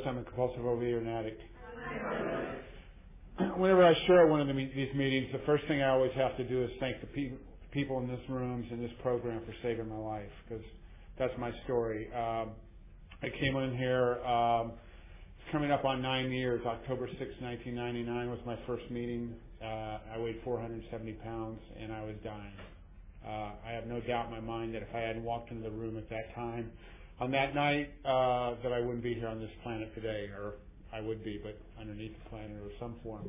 Louis. I'm a compulsive overeater and addict. Whenever I share one of the these meetings, the first thing I always have to do is thank the pe- people in this rooms in this program for saving my life because that's my story. Um, I came in here um, coming up on nine years. October 6, 1999 was my first meeting. Uh, I weighed 470 pounds and I was dying. Uh, I have no doubt in my mind that if I hadn't walked into the room at that time, on that night, uh, that I wouldn't be here on this planet today, or I would be, but underneath the planet or some form.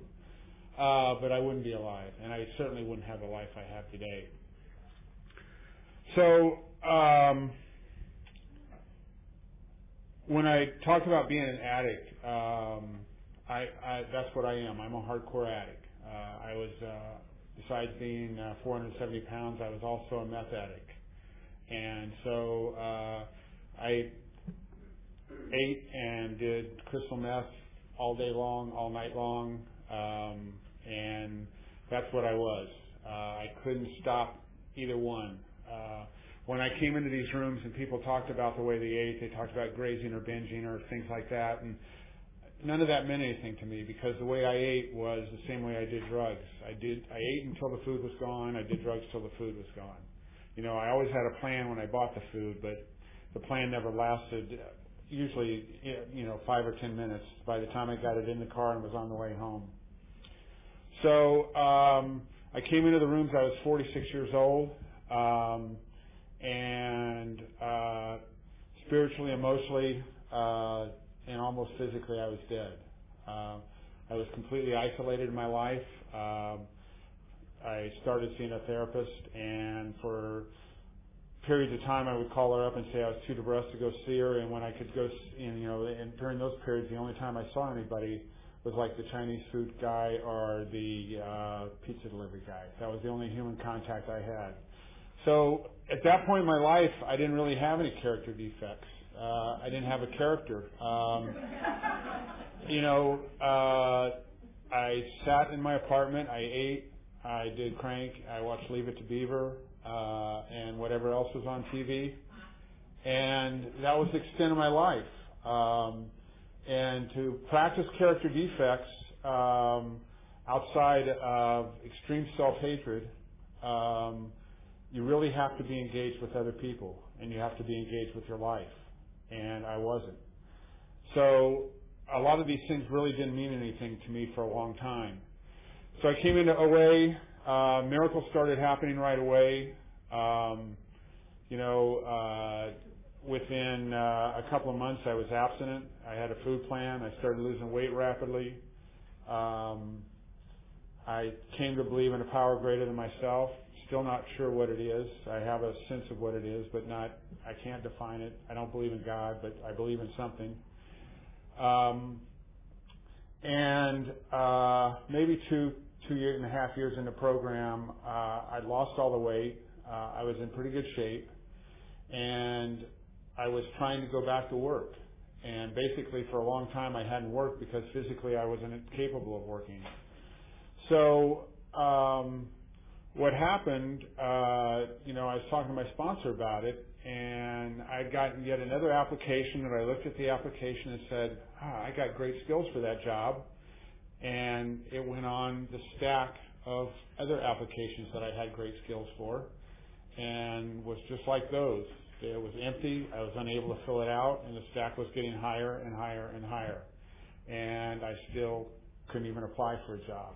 Uh, but I wouldn't be alive, and I certainly wouldn't have the life I have today. So, um, when I talk about being an addict, um, I, I, that's what I am. I'm a hardcore addict. Uh, I was, uh, besides being uh, 470 pounds, I was also a meth addict, and so uh, I ate and did crystal meth all day long, all night long, um, and that's what I was. Uh, I couldn't stop either one. Uh, when I came into these rooms and people talked about the way they ate, they talked about grazing or binging or things like that, and none of that meant anything to me because the way I ate was the same way I did drugs. I did I ate until the food was gone. I did drugs till the food was gone. You know, I always had a plan when I bought the food, but the plan never lasted. Usually, you know, five or ten minutes by the time I got it in the car and was on the way home. So um, I came into the rooms. I was 46 years old. Um, and uh, spiritually, emotionally, uh, and almost physically, I was dead. Uh, I was completely isolated in my life. Um, I started seeing a therapist, and for periods of time, I would call her up and say I was too depressed to go see her, and when I could go, and you know, and during those periods, the only time I saw anybody was like the Chinese food guy or the uh, pizza delivery guy. That was the only human contact I had. So at that point in my life, I didn't really have any character defects. Uh, I didn't have a character. Um, you know, uh, I sat in my apartment. I ate. I did crank. I watched Leave It to Beaver uh, and whatever else was on TV, and that was the extent of my life. Um, and to practice character defects um, outside of extreme self-hatred. Um, you really have to be engaged with other people and you have to be engaged with your life. And I wasn't. So a lot of these things really didn't mean anything to me for a long time. So I came into OA. Uh, miracles started happening right away. Um, you know, uh, within uh, a couple of months, I was abstinent. I had a food plan. I started losing weight rapidly. Um, I came to believe in a power greater than myself. Still not sure what it is. I have a sense of what it is, but not. I can't define it. I don't believe in God, but I believe in something. Um, and uh, maybe two two and a half years in the program, uh, I lost all the weight. Uh, I was in pretty good shape, and I was trying to go back to work. And basically, for a long time, I hadn't worked because physically I wasn't capable of working. So um, what happened, uh, you know, I was talking to my sponsor about it, and I'd gotten yet another application, and I looked at the application and said, ah, I got great skills for that job. And it went on the stack of other applications that I had great skills for, and was just like those. It was empty. I was unable to fill it out, and the stack was getting higher and higher and higher. And I still couldn't even apply for a job.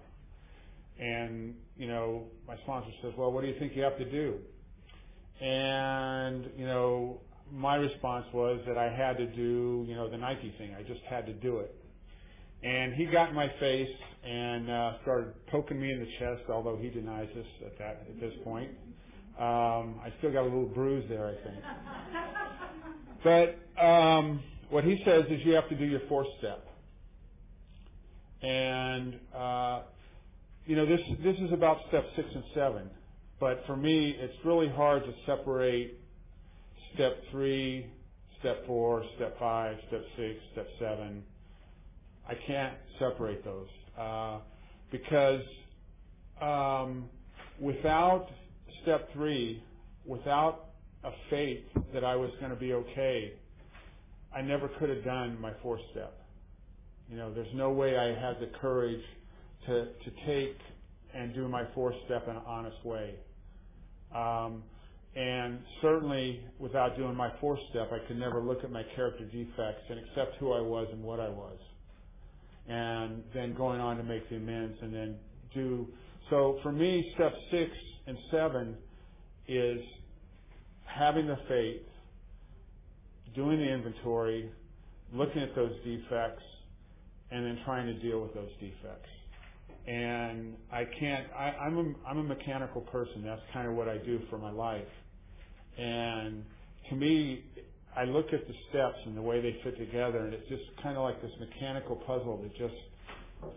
And, you know, my sponsor says, well, what do you think you have to do? And, you know, my response was that I had to do, you know, the Nike thing. I just had to do it. And he got in my face and uh, started poking me in the chest, although he denies this at that at this point. Um, I still got a little bruise there, I think. But um, what he says is you have to do your fourth step. And uh, you know, this this is about step six and seven, but for me, it's really hard to separate step three, step four, step five, step six, step seven. I can't separate those uh, because um, without step three, without a faith that I was going to be okay, I never could have done my fourth step. You know, there's no way I had the courage to to take and do my fourth step in an honest way. Um, and certainly, without doing my fourth step, I could never look at my character defects and accept who I was and what I was. And then going on to make the amends and then do. So for me, step six and seven is having the faith, doing the inventory, looking at those defects, and then trying to deal with those defects. And I can't, I, I'm, a, I'm a mechanical person. That's kind of what I do for my life. And to me, I look at the steps and the way they fit together, and it's just kind of like this mechanical puzzle that just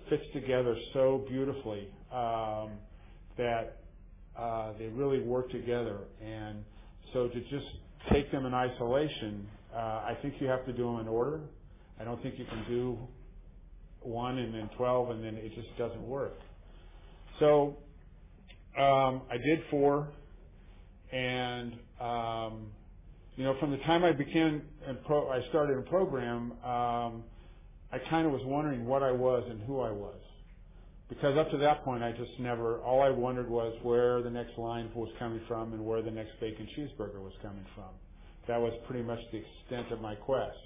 fits together so beautifully um, that uh, they really work together. And so to just take them in isolation, uh, I think you have to do them in order. I don't think you can do one and then 12 and then it just doesn't work. So um, I did four, and um, you know, from the time I began and pro- I started a program, um, I kind of was wondering what I was and who I was, because up to that point, I just never. All I wondered was where the next line was coming from and where the next bacon cheeseburger was coming from. That was pretty much the extent of my quest.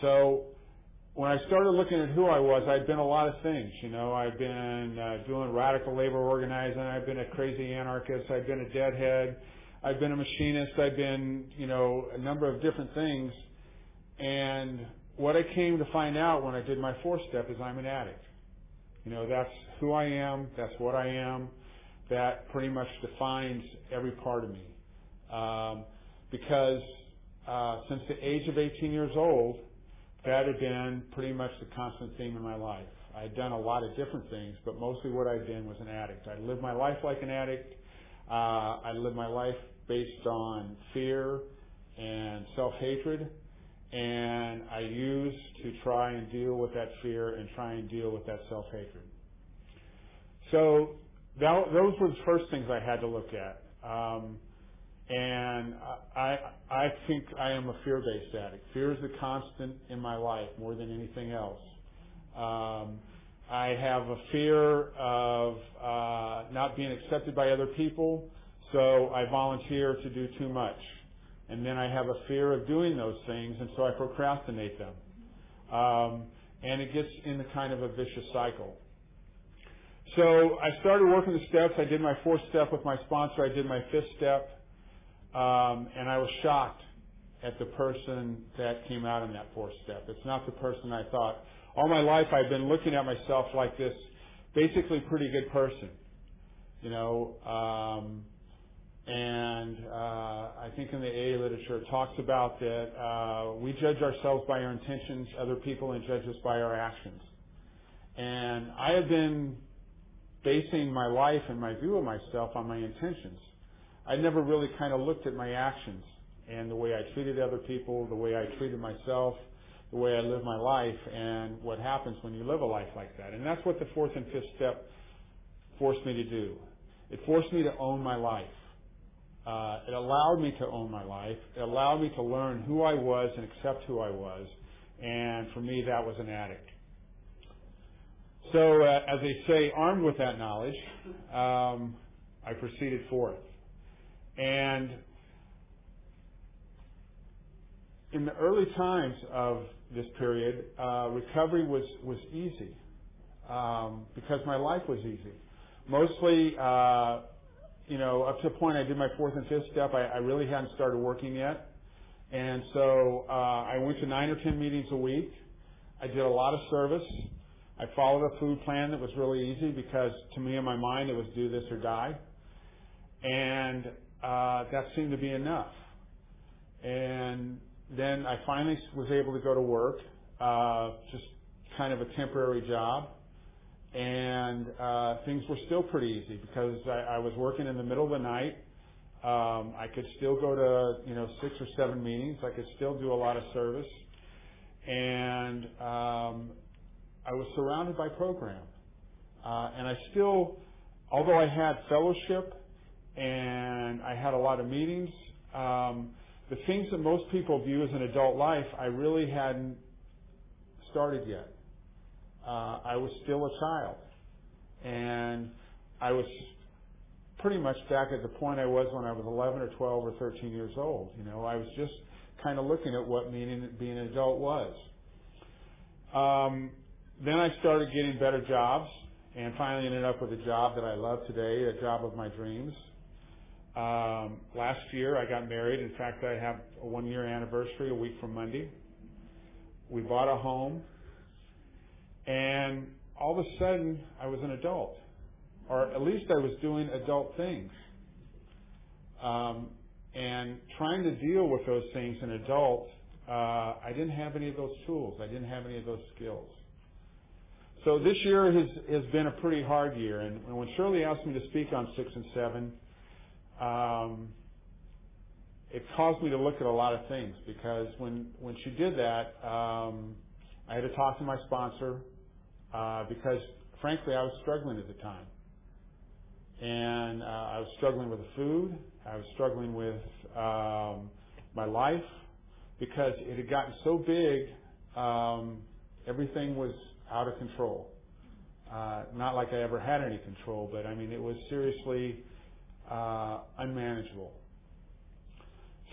So when I started looking at who I was, I'd been a lot of things. You know, I'd been uh, doing radical labor organizing. I'd been a crazy anarchist. I'd been a deadhead. I'd been a machinist. I've been, you know, a number of different things. And what I came to find out when I did my fourth step is I'm an addict. You know, that's who I am. That's what I am. That pretty much defines every part of me. Um, because uh, since the age of 18 years old, that had been pretty much the constant theme in my life. I had done a lot of different things, but mostly what I'd been was an addict. I lived my life like an addict. Uh, I lived my life based on fear and self-hatred, and I used to try and deal with that fear and try and deal with that self-hatred. So that, those were the first things I had to look at. Um, and I, I think I am a fear-based addict. Fear is a constant in my life more than anything else. Um, I have a fear of uh, not being accepted by other people, so I volunteer to do too much. And then I have a fear of doing those things, and so I procrastinate them. Um, and it gets into kind of a vicious cycle. So I started working the steps. I did my fourth step with my sponsor. I did my fifth step. Um, and I was shocked at the person that came out in that fourth step. It's not the person I thought. All my life I've been looking at myself like this basically pretty good person. You know, um, and uh, I think in the AA literature it talks about that uh, we judge ourselves by our intentions, other people and judge us by our actions. And I have been basing my life and my view of myself on my intentions. I never really kind of looked at my actions and the way I treated other people, the way I treated myself, the way I lived my life, and what happens when you live a life like that. And that's what the fourth and fifth step forced me to do. It forced me to own my life. Uh, it allowed me to own my life. It allowed me to learn who I was and accept who I was. And for me, that was an addict. So, uh, as they say, armed with that knowledge, um, I proceeded forth. And in the early times of this period, uh, recovery was was easy um, because my life was easy. Mostly, uh, you know, up to the point I did my fourth and fifth step, I, I really hadn't started working yet, and so uh, I went to nine or ten meetings a week. I did a lot of service. I followed a food plan that was really easy because to me in my mind it was do this or die. And uh, that seemed to be enough. And then I finally was able to go to work, uh, just kind of a temporary job. And uh, things were still pretty easy because I, I was working in the middle of the night. Um, I could still go to you know six or seven meetings. I could still do a lot of service, and um, I was surrounded by program. Uh, and I still, although I had fellowship and I had a lot of meetings. Um, the things that most people view as an adult life, I really hadn't started yet. Uh, I was still a child, and I was pretty much back at the point I was when I was 11 or 12 or 13 years old. You know, I was just kind of looking at what meaning being an adult was. Um, then I started getting better jobs, and finally ended up with a job that I love today, a job of my dreams. Um, last year I got married. In fact, I have a one year anniversary a week from Monday. We bought a home and all of a sudden I was an adult. Or at least I was doing adult things. Um, and trying to deal with those things in adult, uh, I didn't have any of those tools. I didn't have any of those skills. So this year has, has been a pretty hard year. And when Shirley asked me to speak on six and seven, um, it caused me to look at a lot of things because when when she did that, um, I had to talk to my sponsor uh, because frankly I was struggling at the time, and uh, I was struggling with the food, I was struggling with um, my life because it had gotten so big, um, everything was out of control. Uh, not like I ever had any control, but I mean it was seriously uh, unmanageable.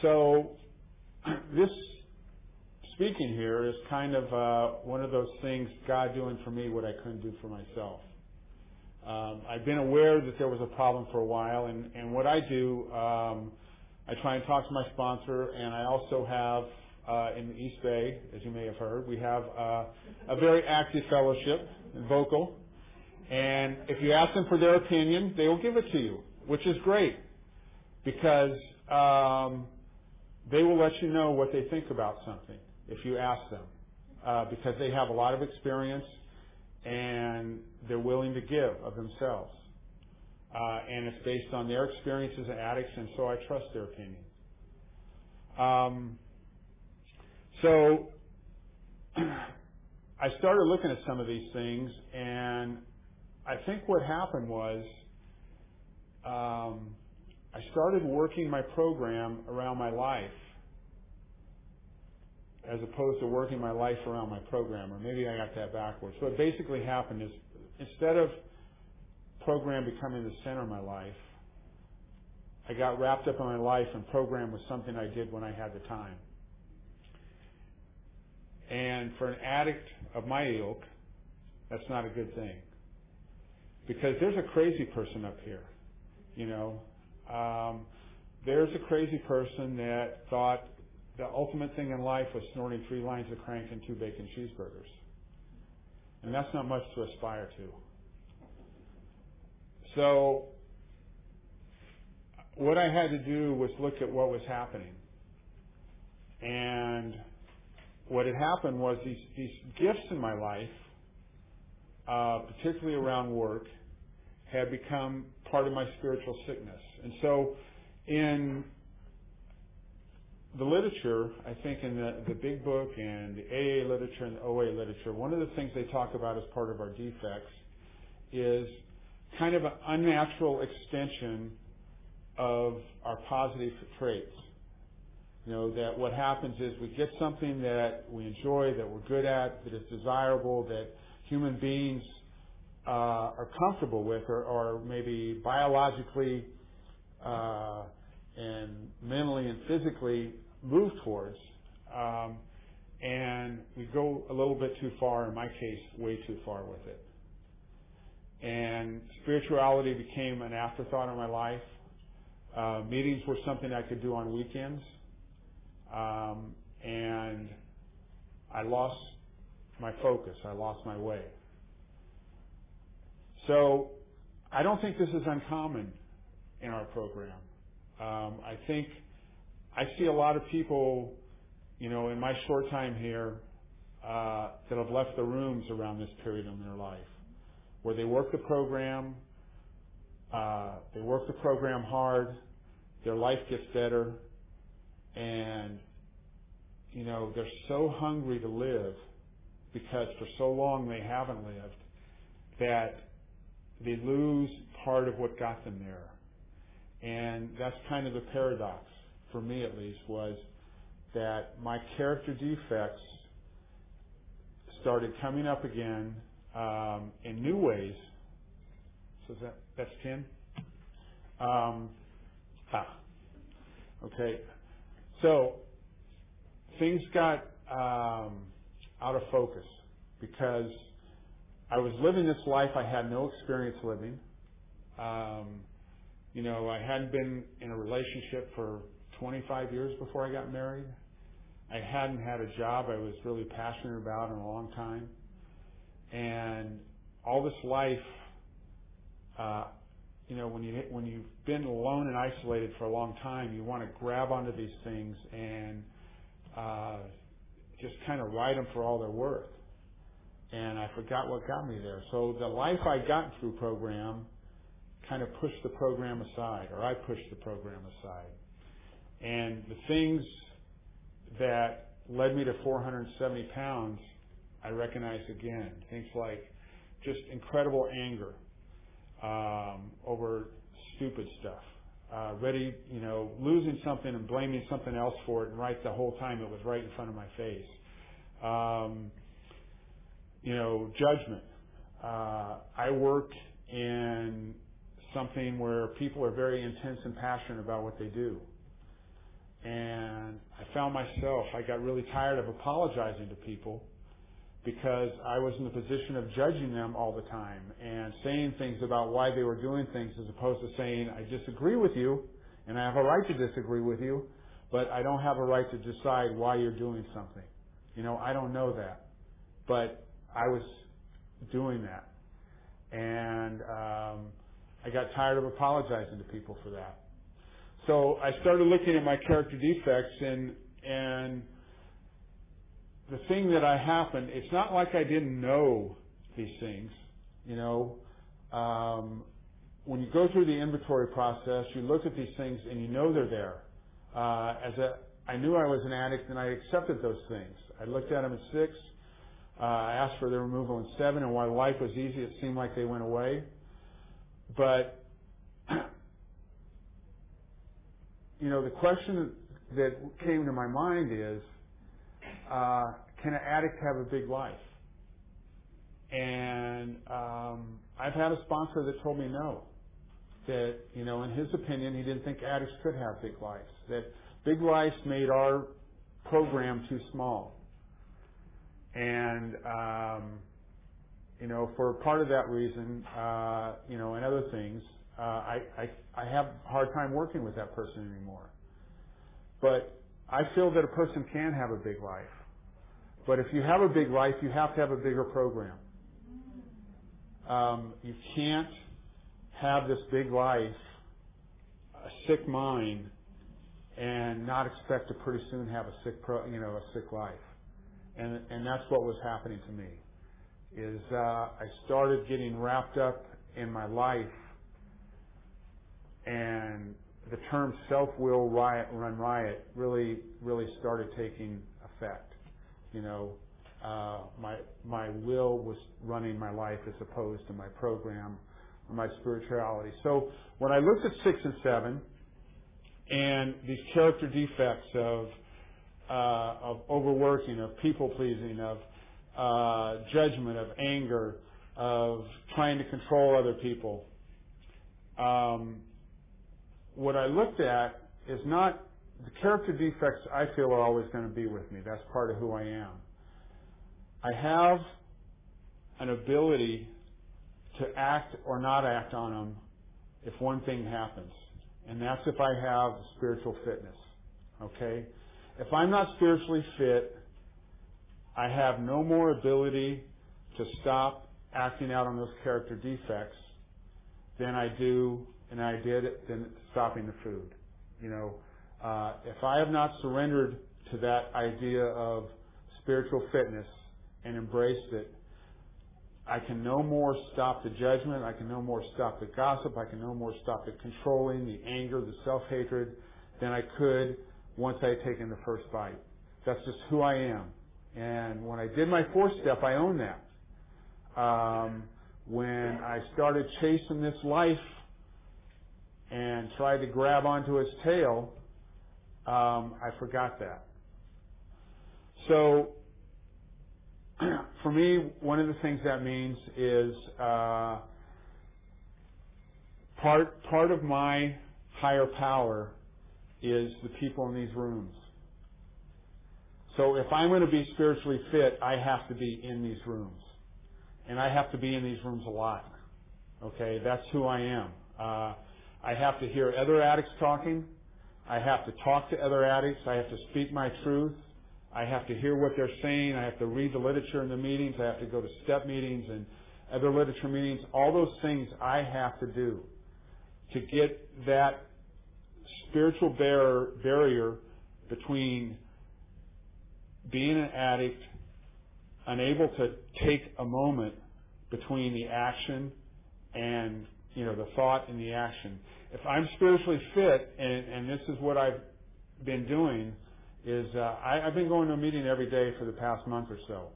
So this speaking here is kind of uh, one of those things God doing for me what I couldn't do for myself. Um, I've been aware that there was a problem for a while, and, and what I do, um, I try and talk to my sponsor, and I also have uh, in the East Bay, as you may have heard, we have uh, a very active fellowship, and vocal, and if you ask them for their opinion, they will give it to you which is great because um, they will let you know what they think about something if you ask them uh, because they have a lot of experience and they're willing to give of themselves. Uh, and it's based on their experiences as addicts, and so I trust their opinion. Um, so I started looking at some of these things, and I think what happened was um, I started working my program around my life as opposed to working my life around my program, or maybe I got that backwards. What basically happened is instead of program becoming the center of my life, I got wrapped up in my life and program was something I did when I had the time. And for an addict of my ilk, that's not a good thing. Because there's a crazy person up here. You know, um, there's a crazy person that thought the ultimate thing in life was snorting three lines of crank and two bacon cheeseburgers. And that's not much to aspire to. So, what I had to do was look at what was happening. And what had happened was these, these gifts in my life, uh, particularly around work, had become part of my spiritual sickness. And so in the literature, I think in the, the big book and the AA literature and the OA literature, one of the things they talk about as part of our defects is kind of an unnatural extension of our positive traits. You know, that what happens is we get something that we enjoy, that we're good at, that is desirable, that human beings uh, are comfortable with or, or maybe biologically uh, and mentally and physically move towards. Um, and we go a little bit too far, in my case, way too far with it. And spirituality became an afterthought in my life. Uh, meetings were something I could do on weekends. Um, and I lost my focus. I lost my way. So I don't think this is uncommon in our program. Um, I think I see a lot of people, you know, in my short time here, uh, that have left the rooms around this period in their life, where they work the program, uh, they work the program hard, their life gets better, and you know they're so hungry to live because for so long they haven't lived that they lose part of what got them there. And that's kind of the paradox, for me at least, was that my character defects started coming up again um, in new ways. So is that that's ten. Um, ah, okay. So things got um, out of focus because I was living this life I had no experience living. Um, you know, I hadn't been in a relationship for 25 years before I got married. I hadn't had a job I was really passionate about in a long time. And all this life, uh, you know, when you when you've been alone and isolated for a long time, you want to grab onto these things and uh, just kind of ride them for all they're worth. And I forgot what got me there. So the life I got through program kind of pushed the program aside, or I pushed the program aside. And the things that led me to 470 pounds, I recognize again. Things like just incredible anger um, over stupid stuff. Uh, ready, you know, losing something and blaming something else for it, and right the whole time it was right in front of my face. Um, you know, judgment. Uh, I work in something where people are very intense and passionate about what they do. And I found myself, I got really tired of apologizing to people because I was in the position of judging them all the time and saying things about why they were doing things as opposed to saying, I disagree with you and I have a right to disagree with you, but I don't have a right to decide why you're doing something. You know, I don't know that. But I was doing that. And um, I got tired of apologizing to people for that. So I started looking at my character defects and and the thing that I happened, it's not like I didn't know these things, you know. Um, when you go through the inventory process, you look at these things and you know they're there. Uh, as a, I knew I was an addict and I accepted those things. I looked at them at six. Uh, I asked for their removal in seven, and while life was easy, it seemed like they went away. But you know, the question that came to my mind is, uh, can an addict have a big life? And um, I've had a sponsor that told me no. That you know, in his opinion, he didn't think addicts could have big lives. That big lives made our program too small. And um, you know, for part of that reason, uh, you know, and other things, uh, I, I I have a hard time working with that person anymore. But I feel that a person can have a big life. But if you have a big life, you have to have a bigger program. Um, you can't have this big life, a sick mind, and not expect to pretty soon have a sick, pro, you know, a sick life. And and that's what was happening to me. Is uh, I started getting wrapped up in my life, and the term self-will riot, run riot really, really started taking effect. You know, uh, my my will was running my life as opposed to my program or my spirituality. So when I looked at six and seven, and these character defects of uh, of overworking, of people pleasing, of uh, judgment, of anger, of trying to control other people. Um, what I looked at is not the character defects I feel are always going to be with me. That's part of who I am. I have an ability to act or not act on them if one thing happens. And that's if I have spiritual fitness. Okay? If I'm not spiritually fit, I have no more ability to stop acting out on those character defects than I do and I did it than stopping the food. You know, uh, if I have not surrendered to that idea of spiritual fitness and embraced it, I can no more stop the judgment. I can no more stop the gossip. I can no more stop the controlling, the anger, the self-hatred than I could once I had taken the first bite. That's just who I am. And when I did my fourth step, I owned that. Um, when I started chasing this life and tried to grab onto its tail, um, I forgot that. So for me, one of the things that means is uh, part part of my higher power is the people in these rooms. So if I'm going to be spiritually fit, I have to be in these rooms, and I have to be in these rooms a lot. Okay, that's who I am. Uh, I have to hear other addicts talking. I have to talk to other addicts. I have to speak my truth. I have to hear what they're saying. I have to read the literature in the meetings. I have to go to step meetings and other literature meetings. All those things I have to do to get that spiritual bar- barrier between being an addict, unable to take a moment between the action and you know the thought and the action. If I'm spiritually fit, and, and this is what I've been doing, is uh, I, I've been going to a meeting every day for the past month or so.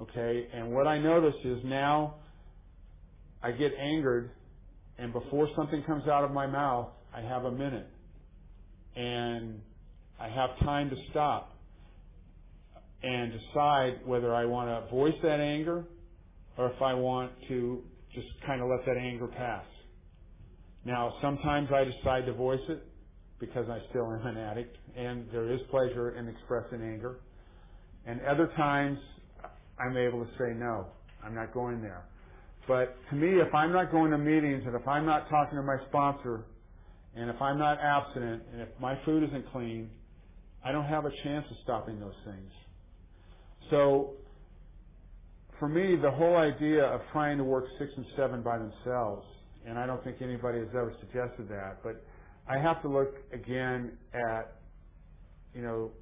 Okay, and what I notice is now I get angered, and before something comes out of my mouth, I have a minute, and I have time to stop and decide whether I want to voice that anger or if I want to just kind of let that anger pass. Now, sometimes I decide to voice it because I still am an addict and there is pleasure in expressing anger. And other times I'm able to say no, I'm not going there. But to me, if I'm not going to meetings and if I'm not talking to my sponsor and if I'm not abstinent and if my food isn't clean, I don't have a chance of stopping those things. So for me, the whole idea of trying to work six and seven by themselves, and I don't think anybody has ever suggested that, but I have to look again at, you know,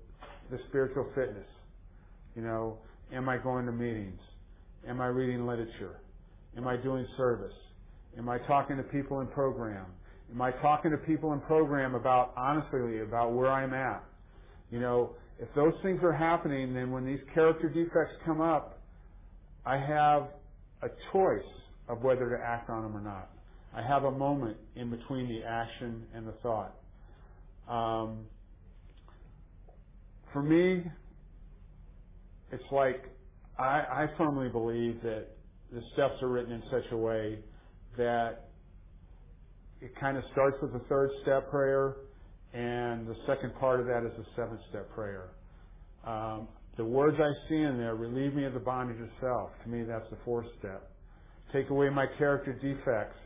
the spiritual fitness. You know, am I going to meetings? Am I reading literature? Am I doing service? Am I talking to people in program? Am I talking to people in program about, honestly, about where I'm at? You know, if those things are happening, then when these character defects come up, I have a choice of whether to act on them or not. I have a moment in between the action and the thought. Um, for me, it's like I, I firmly believe that the steps are written in such a way that it kind of starts with the third step prayer, and the second part of that is the seventh step prayer. Um, the words I see in there, relieve me of the bondage of self. To me, that's the fourth step. Take away my character defects,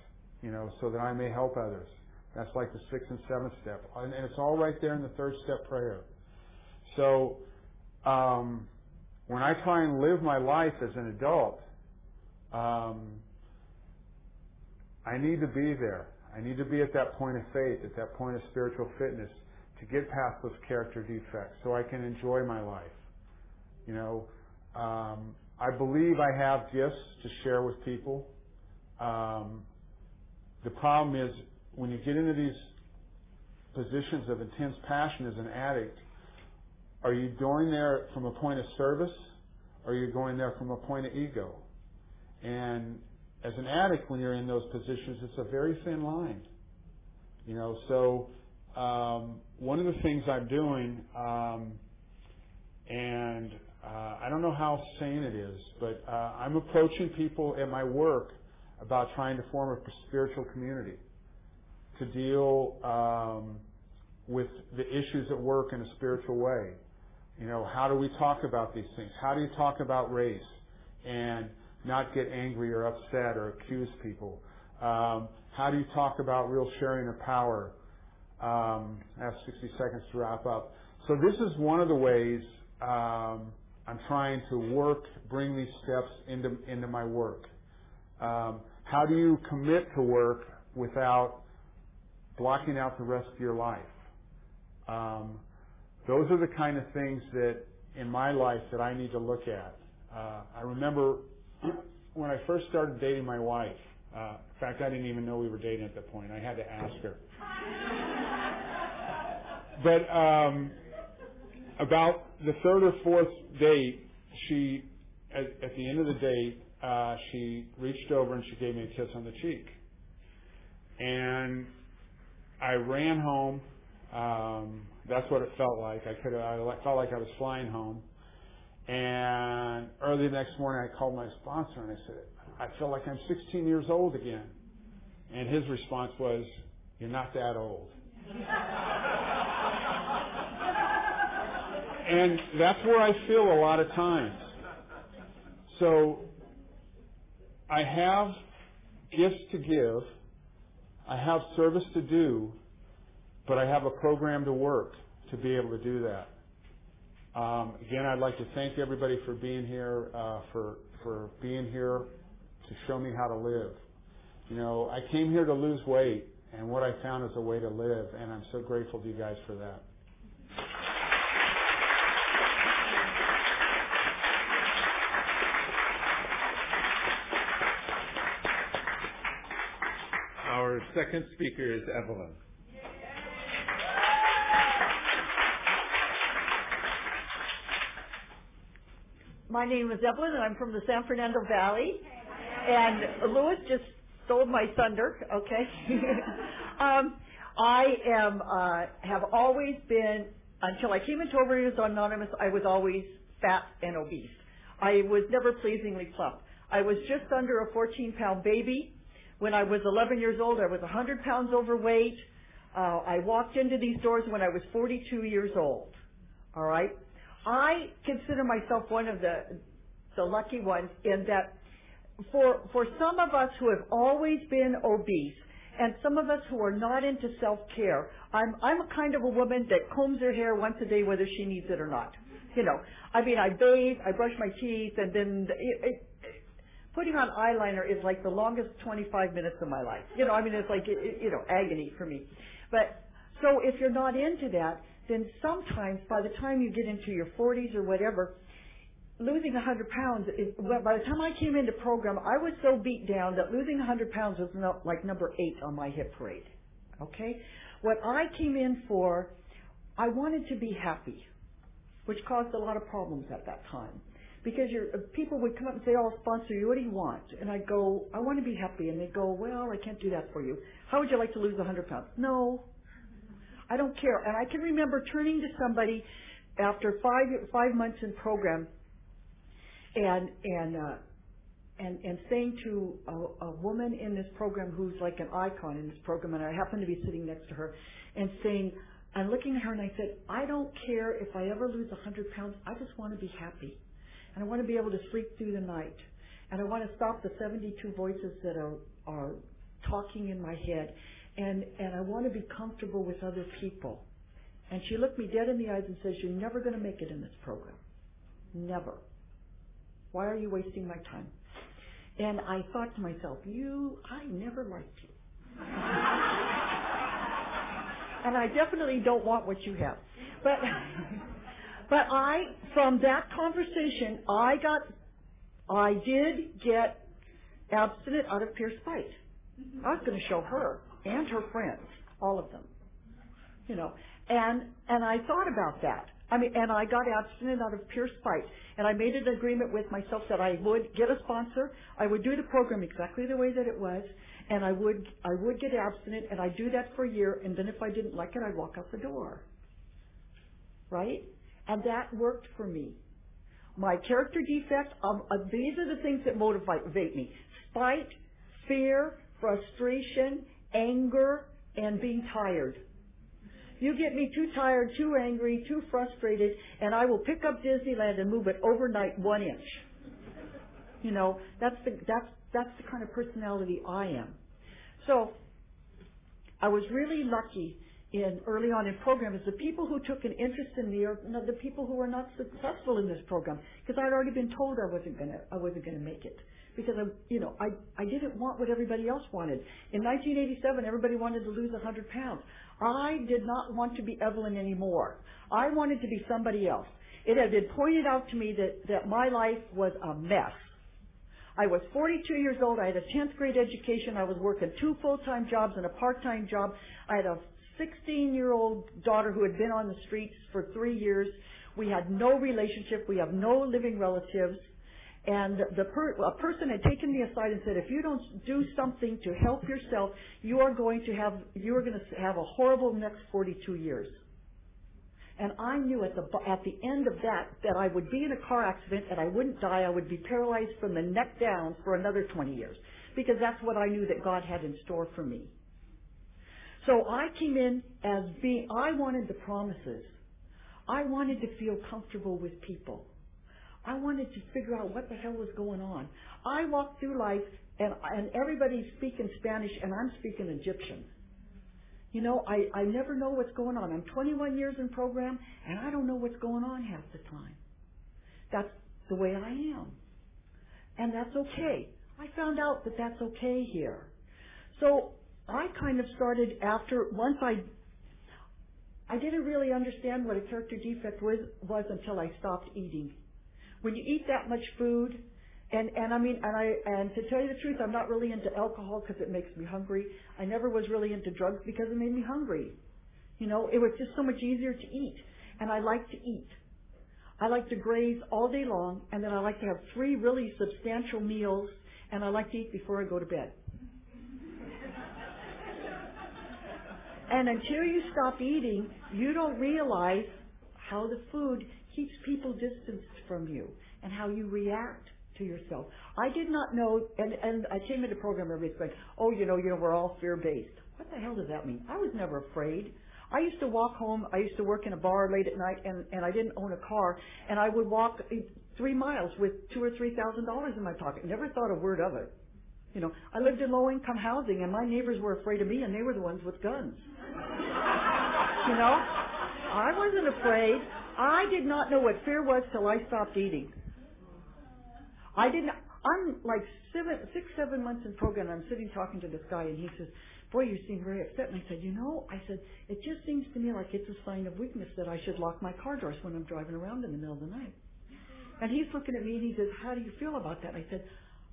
you know, so that I may help others. That's like the sixth and seventh step. And it's all right there in the third step prayer. So, um, when I try and live my life as an adult, um, I need to be there. I need to be at that point of faith, at that point of spiritual fitness, to get past those character defects so I can enjoy my life. You know, um, I believe I have gifts to share with people. Um, the problem is when you get into these positions of intense passion as an addict, are you going there from a point of service or are you going there from a point of ego? And as an addict, when you're in those positions, it's a very thin line. You know, so um, one of the things I'm doing, um, and uh, I don't know how sane it is, but uh, I'm approaching people at my work about trying to form a spiritual community to deal um, with the issues at work in a spiritual way. You know, how do we talk about these things? How do you talk about race and not get angry or upset or accuse people? Um, how do you talk about real sharing of power? Um, I have 60 seconds to wrap up. So this is one of the ways um, I'm trying to work, bring these steps into into my work. Um, how do you commit to work without blocking out the rest of your life? Um, those are the kind of things that in my life that I need to look at. Uh, I remember when I first started dating my wife. Uh, in fact, I didn't even know we were dating at that point. I had to ask her. but um, about the third or fourth date, she, at, at the end of the date, uh, she reached over and she gave me a kiss on the cheek. And I ran home. Um, that's what it felt like. I could I felt like I was flying home. And early the next morning, I called my sponsor and I said, I feel like I'm 16 years old again. And his response was, You're not that old. and that's where I feel a lot of times. So I have gifts to give, I have service to do, but I have a program to work to be able to do that. Um, again, I'd like to thank everybody for being here, uh, for for being here to show me how to live. You know, I came here to lose weight, and what I found is a way to live, and I'm so grateful to you guys for that. Second speaker is Evelyn. My name is Evelyn, and I'm from the San Fernando Valley. And Louis just stole my thunder. Okay. um, I am uh, have always been until I came into Overeaters Anonymous. I was always fat and obese. I was never pleasingly plump. I was just under a 14 pound baby. When I was 11 years old, I was 100 pounds overweight. Uh, I walked into these doors when I was 42 years old. All right. I consider myself one of the the lucky ones in that for for some of us who have always been obese and some of us who are not into self care, I'm I'm a kind of a woman that combs her hair once a day whether she needs it or not. You know, I mean, I bathe, I brush my teeth, and then it, it, putting on eyeliner is like the longest 25 minutes of my life. You know, I mean, it's like it, you know agony for me. But so if you're not into that, then sometimes by the time you get into your 40s or whatever, losing 100 pounds, is, by the time I came into program, I was so beat down that losing 100 pounds was no, like number eight on my hit parade. Okay? What I came in for, I wanted to be happy, which caused a lot of problems at that time. Because your, uh, people would come up and say, oh, I'll sponsor you. What do you want? And I'd go, I want to be happy. And they'd go, well, I can't do that for you. How would you like to lose 100 pounds? No, I don't care. And I can remember turning to somebody after five five months in program, and and uh, and and saying to a, a woman in this program who's like an icon in this program, and I happened to be sitting next to her, and saying, I'm looking at her and I said, I don't care if I ever lose hundred pounds. I just want to be happy, and I want to be able to sleep through the night, and I want to stop the 72 voices that are are talking in my head and and I want to be comfortable with other people. And she looked me dead in the eyes and says, "You're never going to make it in this program. Never. Why are you wasting my time?" And I thought to myself, "You, I never liked you." and I definitely don't want what you have. But but I from that conversation, I got I did get abstinent out of pure spite. I was going to show her and her friends, all of them. You know, and and I thought about that. I mean, and I got abstinent out of pure spite, and I made an agreement with myself that I would get a sponsor. I would do the program exactly the way that it was, and I would I would get abstinent, and I'd do that for a year, and then if I didn't like it, I'd walk out the door. Right? And that worked for me. My character defect, um, uh, these are the things that motivate me. Spite, fear, frustration, anger, and being tired. You get me too tired, too angry, too frustrated, and I will pick up Disneyland and move it overnight one inch. You know, that's the that's that's the kind of personality I am. So I was really lucky in early on in program is the people who took an interest in me are the people who were not successful in this program because I'd already been told I wasn't gonna I wasn't gonna make it because I, you know, I, I didn't want what everybody else wanted. In 1987, everybody wanted to lose 100 pounds. I did not want to be Evelyn anymore. I wanted to be somebody else. It had been pointed out to me that, that my life was a mess. I was 42 years old. I had a 10th grade education. I was working two full-time jobs and a part-time job. I had a 16 year old daughter who had been on the streets for three years. We had no relationship. We have no living relatives and the per, a person had taken me aside and said, if you don't do something to help yourself, you are going to have you are going to have a horrible next 42 years. And I knew at the at the end of that that I would be in a car accident and I wouldn't die. I would be paralyzed from the neck down for another 20 years because that's what I knew that God had in store for me. So I came in as being I wanted the promises. I wanted to feel comfortable with people. I wanted to figure out what the hell was going on. I walked through life and and everybody's speaking Spanish and I'm speaking Egyptian. You know, I, I never know what's going on. I'm 21 years in program and I don't know what's going on half the time. That's the way I am. And that's okay. I found out that that's okay here. So I kind of started after, once I, I didn't really understand what a character defect was, was until I stopped eating. When you eat that much food, and and I mean, and I and to tell you the truth, I'm not really into alcohol because it makes me hungry. I never was really into drugs because it made me hungry. You know, it was just so much easier to eat, and I like to eat. I like to graze all day long, and then I like to have three really substantial meals, and I like to eat before I go to bed. And until you stop eating, you don't realize how the food keeps people distanced from you and how you react to yourself. I did not know, and, and I came into program, everybody's going, oh, you know, you know, we're all fear-based. What the hell does that mean? I was never afraid. I used to walk home, I used to work in a bar late at night, and, and I didn't own a car, and I would walk three miles with two or three thousand dollars in my pocket. Never thought a word of it. You know, I lived in low income housing and my neighbors were afraid of me and they were the ones with guns. You know? I wasn't afraid. I did not know what fear was till I stopped eating. I didn't. I'm like seven, six, seven months in program. And I'm sitting talking to this guy, and he says, "Boy, you seem very upset." And I said, "You know," I said, "it just seems to me like it's a sign of weakness that I should lock my car doors when I'm driving around in the middle of the night." And he's looking at me, and he says, "How do you feel about that?" And I said,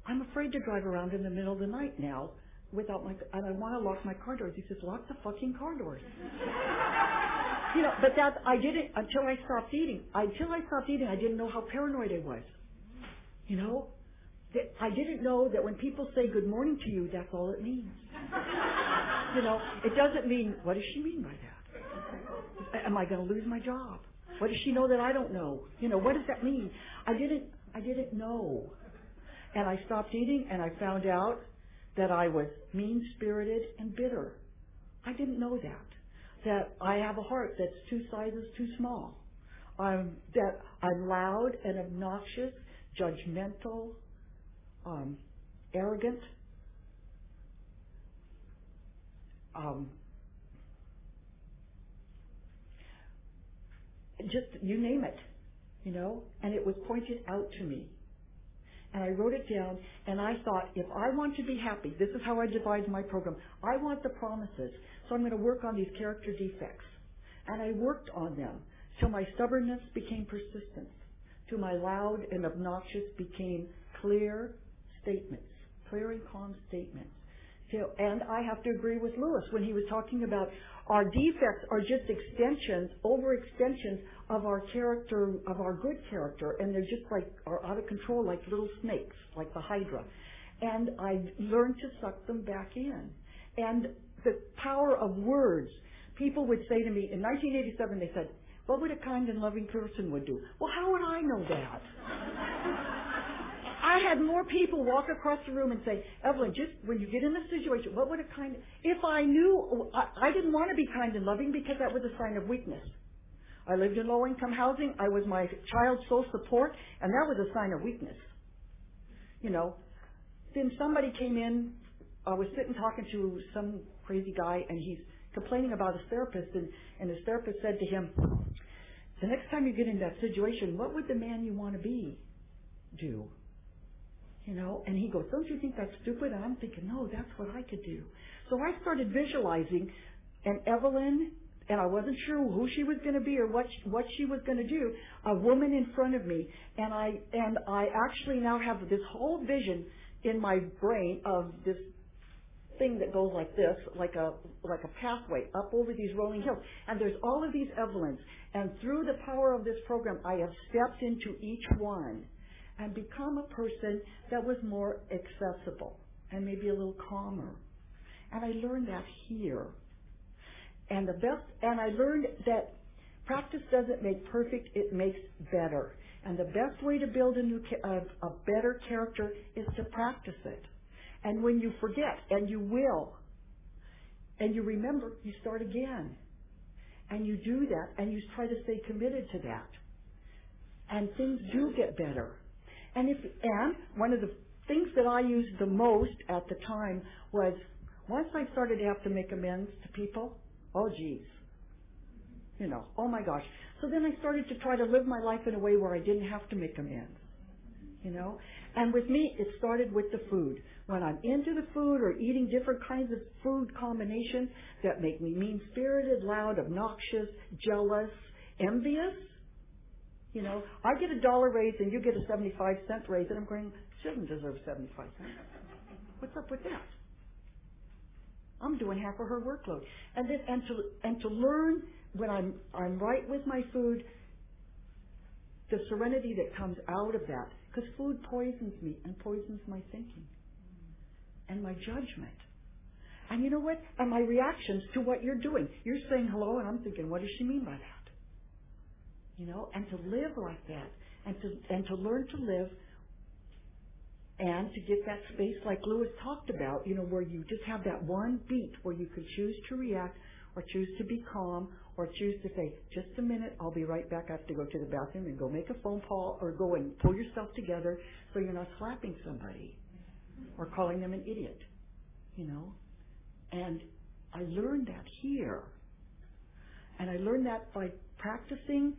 "I'm afraid to drive around in the middle of the night now." Without my, and I want to lock my car doors. He says, lock the fucking car doors. you know, but that, I did it until I stopped eating. Until I stopped eating, I didn't know how paranoid I was. You know, that I didn't know that when people say good morning to you, that's all it means. you know, it doesn't mean, what does she mean by that? Am I going to lose my job? What does she know that I don't know? You know, what does that mean? I didn't, I didn't know. And I stopped eating and I found out that I was mean spirited and bitter. I didn't know that. That I have a heart that's two sizes too small. I'm, that I'm loud and obnoxious judgmental, um, arrogant, um, just you name it, you know, and it was pointed out to me. And I wrote it down and I thought, if I want to be happy, this is how I devised my program. I want the promises. So I'm going to work on these character defects. And I worked on them till my stubbornness became persistence to my loud and obnoxious became clear statements, clear and calm statements. And I have to agree with Louis when he was talking about our defects are just extensions, overextensions of our character, of our good character, and they're just like, are out of control like little snakes, like the Hydra. And I learned to suck them back in. And the power of words. People would say to me, in 1987 they said, what would a kind and loving person would do? Well, how would I know that? Had more people walk across the room and say, Evelyn, just when you get in this situation, what would a kind, if I knew, I, I didn't want to be kind and loving because that was a sign of weakness. I lived in low income housing. I was my child's sole support, and that was a sign of weakness. You know, then somebody came in. I was sitting talking to some crazy guy, and he's complaining about his therapist, and, and his therapist said to him, the next time you get in that situation, what would the man you want to be do? You know, and he goes, don't you think that's stupid? And I'm thinking, no, that's what I could do. So I started visualizing and Evelyn, and I wasn't sure who she was going to be or what she, what she was going to do, a woman in front of me, and I and I actually now have this whole vision in my brain of this thing that goes like this, like a like a pathway up over these rolling hills. And there's all of these Evelyns. And through the power of this program, I have stepped into each one and become a person that was more accessible and maybe a little calmer. And I learned that here. And the best, and I learned that Practice doesn't make perfect, it makes better. And the best way to build a new, a, a better character is to practice it. And when you forget, and you will, and you remember, you start again. And you do that, and you try to stay committed to that. And things do get better. And if, and one of the things that I used the most at the time was once I started to have to make amends to people, oh geez. You know, oh my gosh. So then I started to try to live my life in a way where I didn't have to make amends. You know? And with me, it started with the food. When I'm into the food or eating different kinds of food combinations that make me mean spirited, loud, obnoxious, jealous, envious, you know, I get a dollar raise and you get a 75 cent raise, and I'm going, she doesn't deserve 75 cents. What's up with that? I'm doing half of her workload. And then, and to, and to learn when I'm, I'm right with my food, the serenity that comes out of that. Because food poisons me and poisons my thinking and my judgment. And you know what? And my reactions to what you're doing. You're saying hello, and I'm thinking, what does she mean by that? You know, and to live like that, and to and to learn to live, and to get that space like Louis talked about, you know, where you just have that one beat where you can choose to react, or choose to be calm, or choose to say, just a minute, I'll be right back. I have to go to the bathroom and go make a phone call, or go and pull yourself together so you're not slapping somebody, or calling them an idiot, you know. And I learned that here. And I learned that by practicing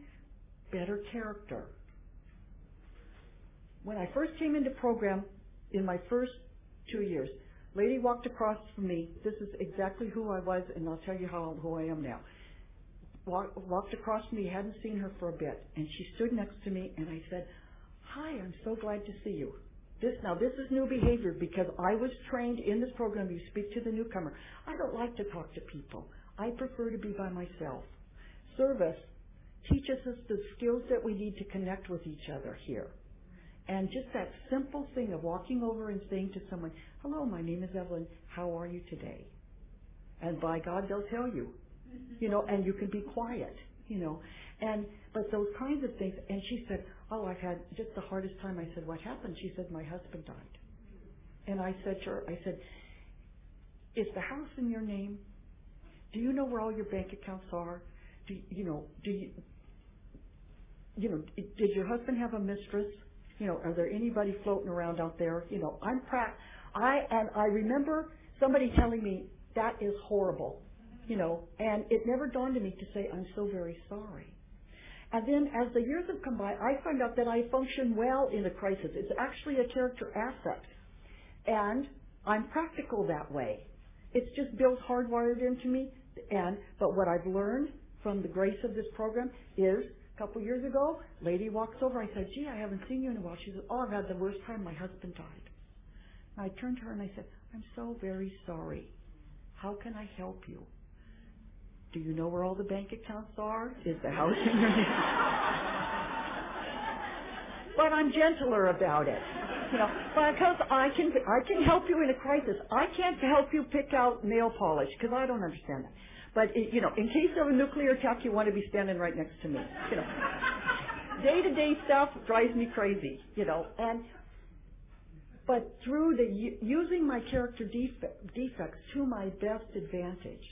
better character. When I first came into program in my first two years, lady walked across from me. This is exactly who I was, and I'll tell you how who I am now. Walk, walked across from me, hadn't seen her for a bit, and she stood next to me, and I said, "Hi, I'm so glad to see you." This now this is new behavior because I was trained in this program. You speak to the newcomer. I don't like to talk to people. I prefer to be by myself. Service teaches us the skills that we need to connect with each other here. And just that simple thing of walking over and saying to someone, hello, my name is Evelyn, how are you today? And by God, they'll tell you, you know, and you can be quiet, you know. And, but those kinds of things, and she said, oh, I've had just the hardest time. I said, what happened? She said, my husband died. And I said to her, I said, is the house in your name? Do you know where all your bank accounts are? Do you know, do you, you know, did your husband have a mistress? You know, are there anybody floating around out there? You know, I'm prac. I and I remember somebody telling me that is horrible. You know, and it never dawned on me to say I'm so very sorry. And then as the years have come by, I find out that I function well in a crisis. It's actually a character asset. And I'm practical that way. It's just built hardwired into me. And, but what I've learned from the grace of this program is a couple years ago, lady walks over. I said, gee, I haven't seen you in a while. She said, oh, I've had the worst time. My husband died. And I turned to her and I said, I'm so very sorry. How can I help you? Do you know where all the bank accounts are? Is the house in your name? but I'm gentler about it. You know, because I can I can help you in a crisis. I can't help you pick out nail polish because I don't understand that. But you know, in case of a nuclear attack, you want to be standing right next to me. You know, day to day stuff drives me crazy. You know, and but through the using my character defects to my best advantage.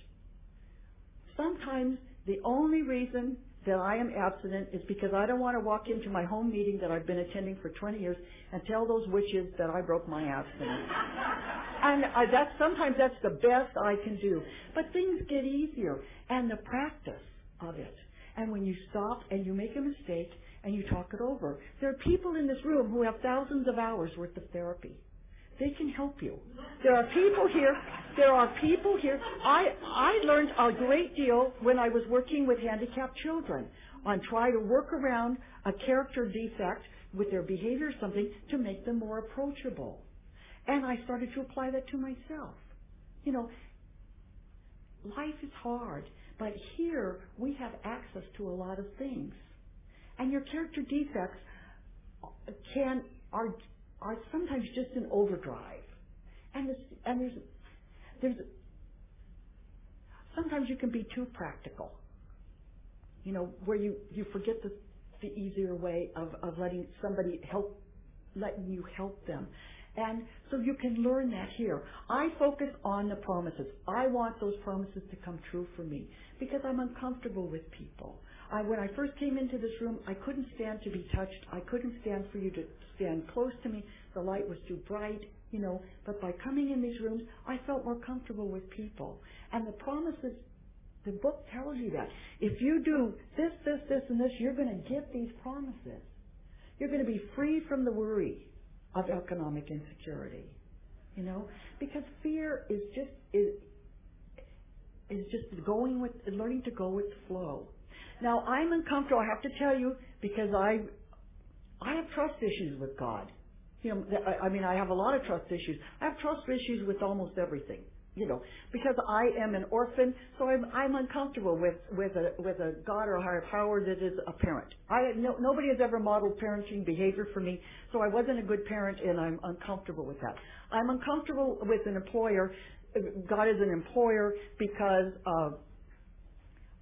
Sometimes the only reason that I am abstinent is because I don't want to walk into my home meeting that I've been attending for 20 years and tell those witches that I broke my abstinence. and I, that's sometimes that's the best I can do. But things get easier, and the practice of it. And when you stop and you make a mistake and you talk it over, there are people in this room who have thousands of hours worth of therapy. They can help you. There are people here. There are people here. I I learned a great deal when I was working with handicapped children on trying to work around a character defect with their behavior or something to make them more approachable. And I started to apply that to myself. You know, life is hard, but here we have access to a lot of things. And your character defects can are are sometimes just an overdrive. And, this, and there's, there's, sometimes you can be too practical. you know, where you, you forget the, the easier way of, of letting somebody help, letting you help them. And so you can learn that here. I focus on the promises. I want those promises to come true for me because I'm uncomfortable with people. I, when I first came into this room, I couldn't stand to be touched. I couldn't stand for you to stand close to me. The light was too bright, you know. But by coming in these rooms, I felt more comfortable with people. And the promises, the book tells you that. If you do this, this, this, and this, you're going to get these promises. You're going to be free from the worry of economic insecurity. You know, because fear is just is is just going with learning to go with the flow. Now I'm uncomfortable. I have to tell you because I I have trust issues with God. You know, I mean, I have a lot of trust issues. I have trust issues with almost everything you know, because I am an orphan, so I'm I'm uncomfortable with with a with a God or a higher power that is a parent. I no, nobody has ever modeled parenting behavior for me, so I wasn't a good parent, and I'm uncomfortable with that. I'm uncomfortable with an employer. God is an employer because. Uh,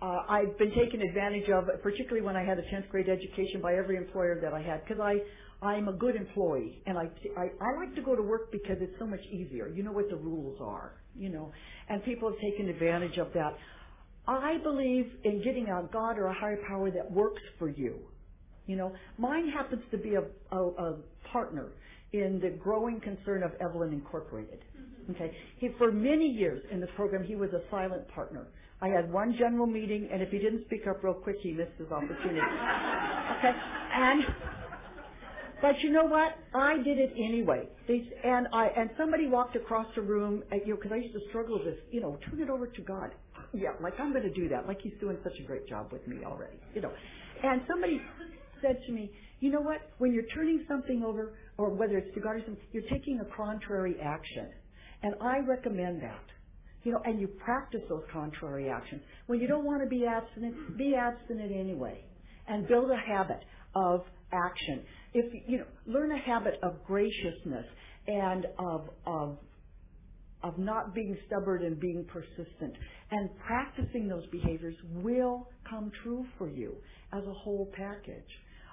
uh, I've been taken advantage of, particularly when I had a 10th grade education, by every employer that I had, because I I'm a good employee, and I, I I like to go to work because it's so much easier. You know what the rules are you know, and people have taken advantage of that. I believe in getting a God or a higher power that works for you. You know, mine happens to be a, a, a partner in the growing concern of Evelyn Incorporated. Mm-hmm. Okay, he for many years in this program he was a silent partner. I had one general meeting, and if he didn't speak up real quick, he missed his opportunity. okay, and but you know what? I did it anyway. And I and somebody walked across the room, and, you know, because I used to struggle with. You know, turn it over to God. Yeah, like I'm going to do that. Like He's doing such a great job with me already. You know, and somebody said to me, you know what? When you're turning something over, or whether it's to God or something, you're taking a contrary action, and I recommend that. You know, and you practice those contrary actions. When you don't want to be abstinent, be abstinent anyway, and build a habit of action if you know, learn a habit of graciousness and of of of not being stubborn and being persistent. And practicing those behaviors will come true for you as a whole package.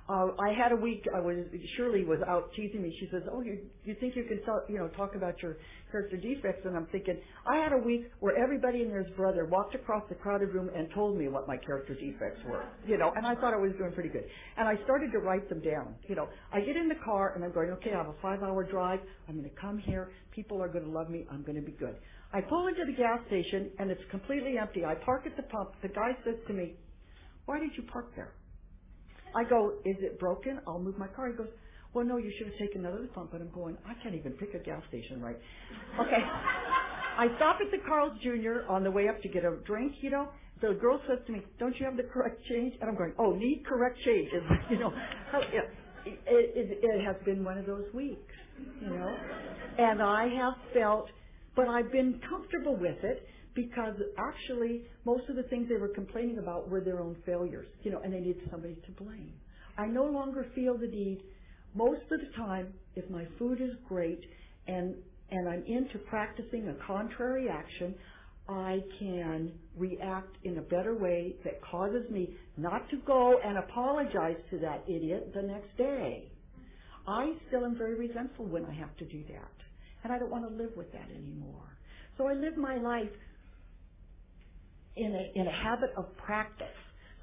Uh, I had a week. I was Shirley was out teasing me. She says, "Oh, you you think you can tell, you know talk about your character defects?" And I'm thinking, I had a week where everybody and their brother walked across the crowded room and told me what my character defects were. You know, and I thought I was doing pretty good. And I started to write them down. You know, I get in the car and I'm going, okay, I have a five-hour drive. I'm going to come here. People are going to love me. I'm going to be good. I pull into the gas station and it's completely empty. I park at the pump. The guy says to me, "Why did you park there?" I go, is it broken? I'll move my car. He goes, well, no, you should have taken another pump. And I'm going, I can't even pick a gas station right. Okay. I stop at the Carl's Jr. on the way up to get a drink, you know. The girl says to me, don't you have the correct change? And I'm going, oh, need correct change. And, you know, it, it, it has been one of those weeks, you know. And I have felt, but I've been comfortable with it because actually most of the things they were complaining about were their own failures, you know, and they needed somebody to blame. I no longer feel the need most of the time if my food is great and and I'm into practicing a contrary action, I can react in a better way that causes me not to go and apologize to that idiot the next day. I still am very resentful when I have to do that. And I don't want to live with that anymore. So I live my life in a, in a habit of practice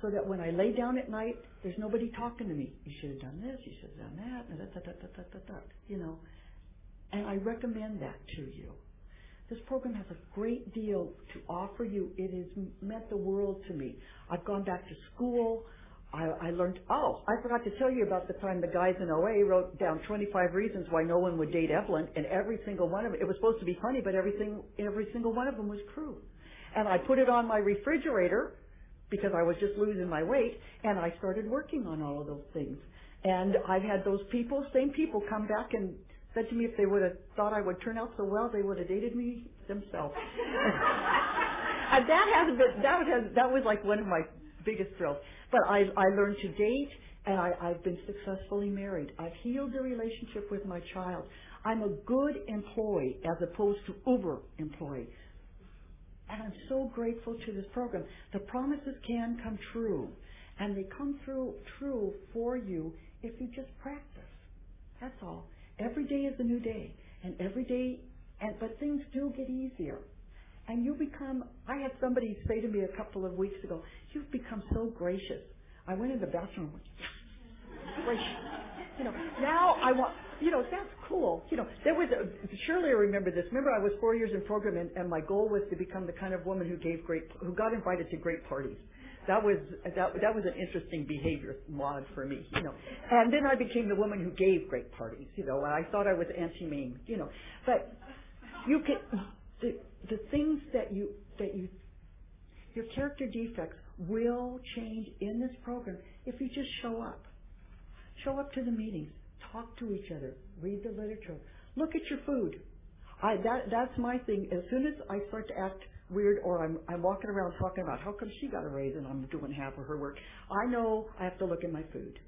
so that when I lay down at night, there's nobody talking to me. You should have done this, you should have done that, da, da, da, da, da, da, da, you know. And I recommend that to you. This program has a great deal to offer you. It has meant the world to me. I've gone back to school. I, I learned, oh, I forgot to tell you about the time the guys in OA wrote down 25 reasons why no one would date Evelyn, and every single one of them, it was supposed to be funny, but everything, every single one of them was true and I put it on my refrigerator because I was just losing my weight, and I started working on all of those things. And I've had those people, same people, come back and said to me if they would have thought I would turn out so well, they would have dated me themselves. and that has been that was that was like one of my biggest thrills. But I I learned to date, and I, I've been successfully married. I've healed the relationship with my child. I'm a good employee as opposed to uber employee. And I'm so grateful to this program. The promises can come true. And they come through true for you if you just practice. That's all. Every day is a new day. And every day and but things do get easier. And you become I had somebody say to me a couple of weeks ago, You've become so gracious. I went in the bathroom and went, gracious. You know, now I want you know, that's cool. You know, there was a, surely I remember this. Remember, I was four years in program, and, and my goal was to become the kind of woman who gave great, who got invited to great parties. That was that that was an interesting behavior mod for me, you know. And then I became the woman who gave great parties, you know. And I thought I was Auntie Mame, you know. But you can the the things that you that you your character defects will change in this program if you just show up. Show up to the meetings talk to each other, read the literature, look at your food. I that that's my thing. As soon as I start to act weird or I'm I'm walking around talking about how come she got a raise and I'm doing half of her work, I know I have to look at my food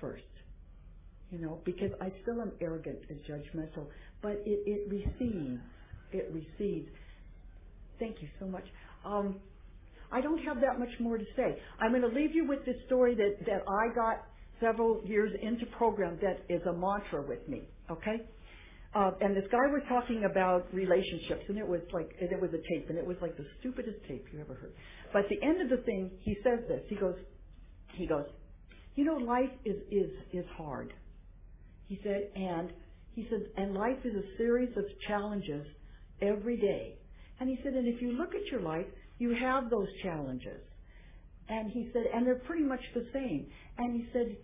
first. You know, because I still am arrogant and judgmental, but it, it recedes. It recedes. Thank you so much. Um, I don't have that much more to say. I'm going to leave you with this story that, that I got several years into program that is a mantra with me. Okay? Uh, and this guy was talking about relationships, and it was like, and it was a tape, and it was like the stupidest tape you ever heard. But at the end of the thing, he says this. He goes, he goes, you know, life is is is hard. He said, and he said, and life is a series of challenges every day. And he said, and if you look at your life, you have those challenges. And he said, and they're pretty much the same. And he said,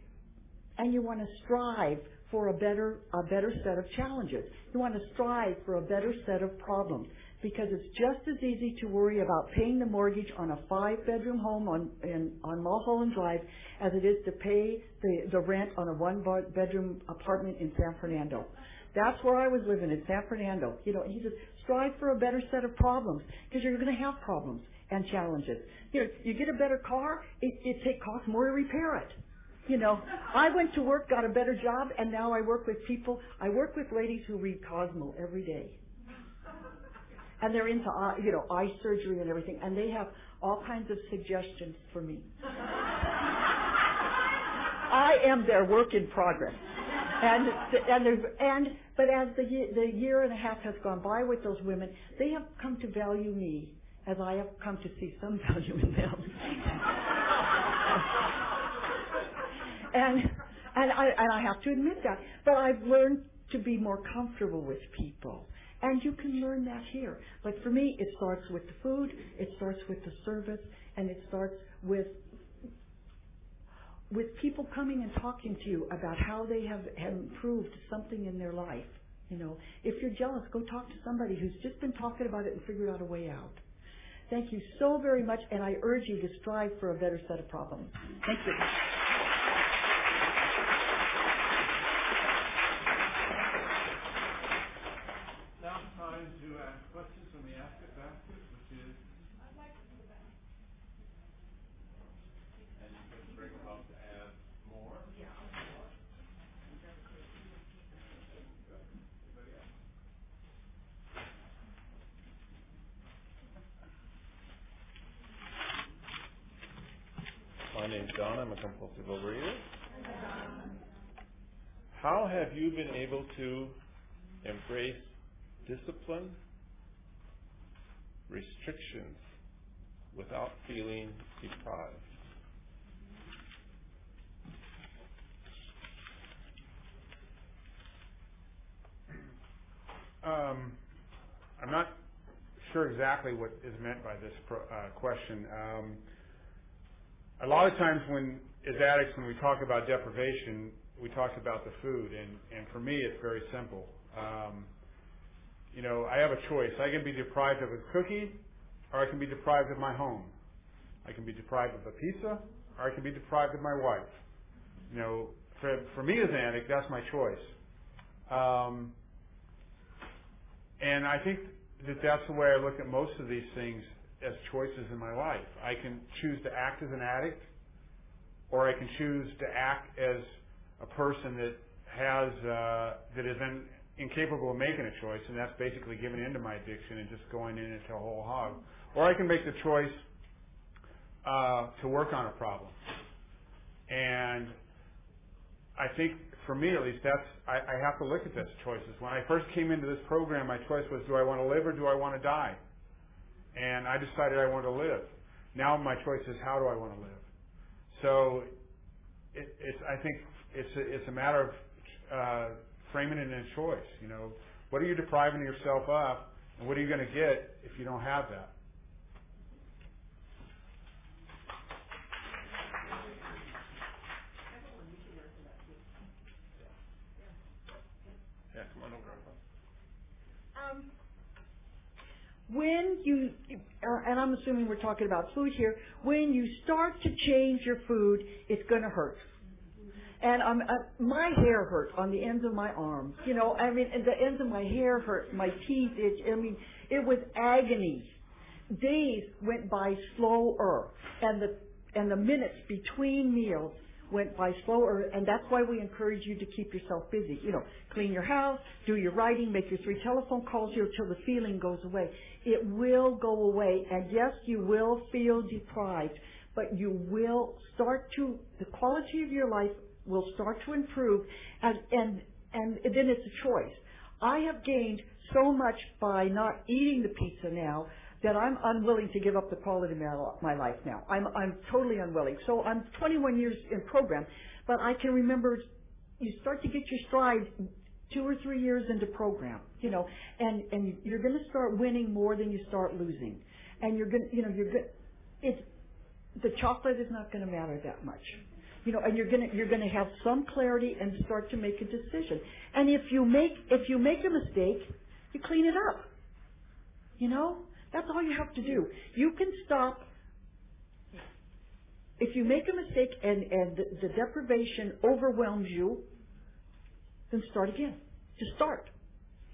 and you want to strive for a better a better set of challenges. You want to strive for a better set of problems because it's just as easy to worry about paying the mortgage on a five bedroom home on in, on Mulholland Drive as it is to pay the, the rent on a one bedroom apartment in San Fernando. That's where I was living in San Fernando. You know, he says strive for a better set of problems because you're going to have problems and challenges. You know, you get a better car, it, it take costs more to repair it. You know, I went to work, got a better job, and now I work with people. I work with ladies who read Cosmo every day. And they're into, uh, you know, eye surgery and everything, and they have all kinds of suggestions for me. I am their work in progress. And and and but as the the year and a half has gone by with those women, they have come to value me as I have come to see some value in them. And and I and I have to admit that. But I've learned to be more comfortable with people. And you can learn that here. But for me, it starts with the food, it starts with the service, and it starts with with people coming and talking to you about how they have, have improved something in their life. You know, if you're jealous, go talk to somebody who's just been talking about it and figured out a way out. Thank you so very much, and I urge you to strive for a better set of problems. Thank you. My name's Don. I'm a compulsive overeater. How have you been able to embrace discipline, restrictions, without feeling deprived? Um, I'm not sure exactly what is meant by this pro, uh, question. Um, a lot of times when as addicts when we talk about deprivation we talk about the food and and for me it's very simple. Um you know i have a choice. I can be deprived of a cookie or i can be deprived of my home. I can be deprived of a pizza or i can be deprived of my wife. You know for for me as an addict that's my choice. Um and i think that that's the way i look at most of these things as choices in my life. I can choose to act as an addict, or I can choose to act as a person that has uh, that is in, incapable of making a choice, and that's basically giving into my addiction and just going in into a whole hog. Or I can make the choice uh, to work on a problem. And I think for me at least, that's I, I have to look at those choices. When I first came into this program, my choice was: do I want to live or do I want to die? And I decided I wanted to live. Now my choice is: how do I want to live? So it, it's I think it's a, it's a matter of uh, framing it in a choice. You know, what are you depriving yourself of, and what are you going to get if you don't have that? Yeah, come on over. Um, when you, uh, and I'm assuming we're talking about food here, when you start to change your food, it's going to hurt. And um, uh, my hair hurt on the ends of my arms. You know, I mean, the ends of my hair hurt, my teeth itch. I mean, it was agony. Days went by slower, and the and the minutes between meals went by slower, and that's why we encourage you to keep yourself busy. You know, clean your house, do your writing, make your three telephone calls here until the feeling goes away. It will go away, and yes, you will feel deprived, but you will start to, the quality of your life will start to improve, and, and, and then it's a choice. I have gained so much by not eating the pizza now that I'm unwilling to give up the quality of my, life now. I'm, I'm totally unwilling. So I'm 21 years in program, but I can remember you start to get your stride two or three years into program, you know, and, and you're going to start winning more than you start losing. And you're going to, you know, you're going it's, the chocolate is not going to matter that much. You know, and you're to, you're to have some clarity and start to make a decision. And if you make, if you make a mistake, you clean it up. You know? That's all you have to do. You can stop. If you make a mistake and, and the, the deprivation overwhelms you, then start again. Just start.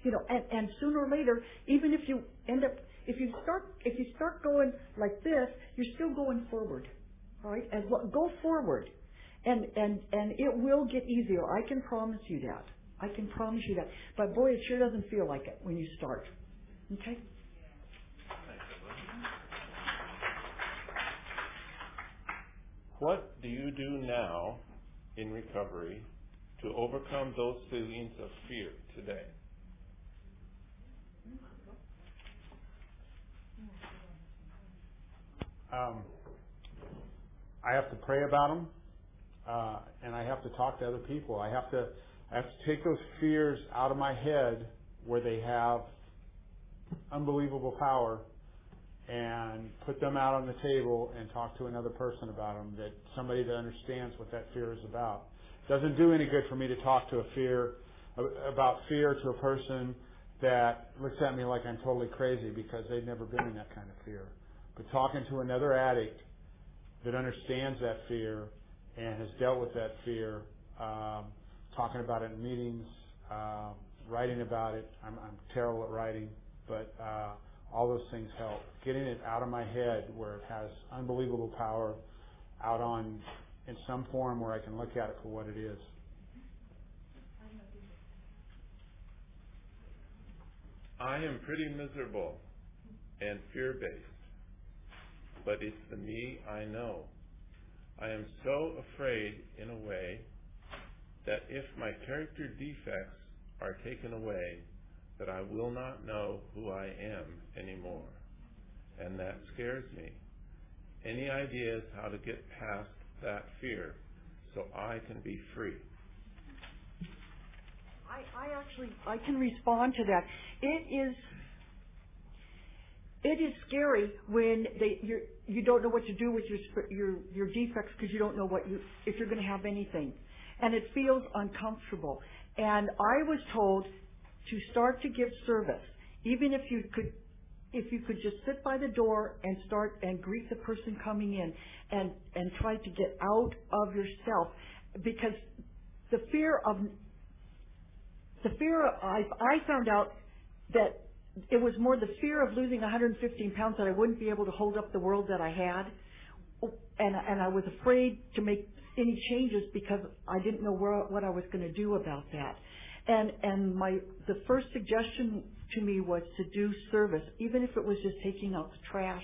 You know, and, and sooner or later, even if you end up, if you start, if you start going like this, you're still going forward. All right? And go forward. And, and, and it will get easier. I can promise you that. I can promise you that. But boy, it sure doesn't feel like it when you start. Okay? What do you do now in recovery to overcome those feelings of fear today? Um, I have to pray about them, uh, and I have to talk to other people. I have to I have to take those fears out of my head where they have unbelievable power and put them out on the table and talk to another person about them that somebody that understands what that fear is about. Doesn't do any good for me to talk to a fear about fear to a person that looks at me like I'm totally crazy because they've never been in that kind of fear. But talking to another addict that understands that fear and has dealt with that fear, um, talking about it in meetings, uh, writing about it. I'm, I'm terrible at writing, but uh, all those things help. Getting it out of my head where it has unbelievable power out on in some form where I can look at it for what it is. I am pretty miserable and fear based, but it's the me I know. I am so afraid in a way that if my character defects are taken away, that I will not know who I am anymore. And that scares me. Any ideas how to get past that fear so I can be free? I, I actually I can respond to that. It is it is scary when they you you don't know what to do with your your your defects because you don't know what you if you're going to have anything, and it feels uncomfortable. And I was told to start to give service, even if you could if you could just sit by the door and start and greet the person coming in and and try to get out of yourself because the fear of the fear of, I I found out that it was more the fear of losing 115 pounds that I wouldn't be able to hold up the world that I had and and I was afraid to make any changes because I didn't know where, what I was going to do about that. And and my the first suggestion to me was to do service, even if it was just taking out the trash,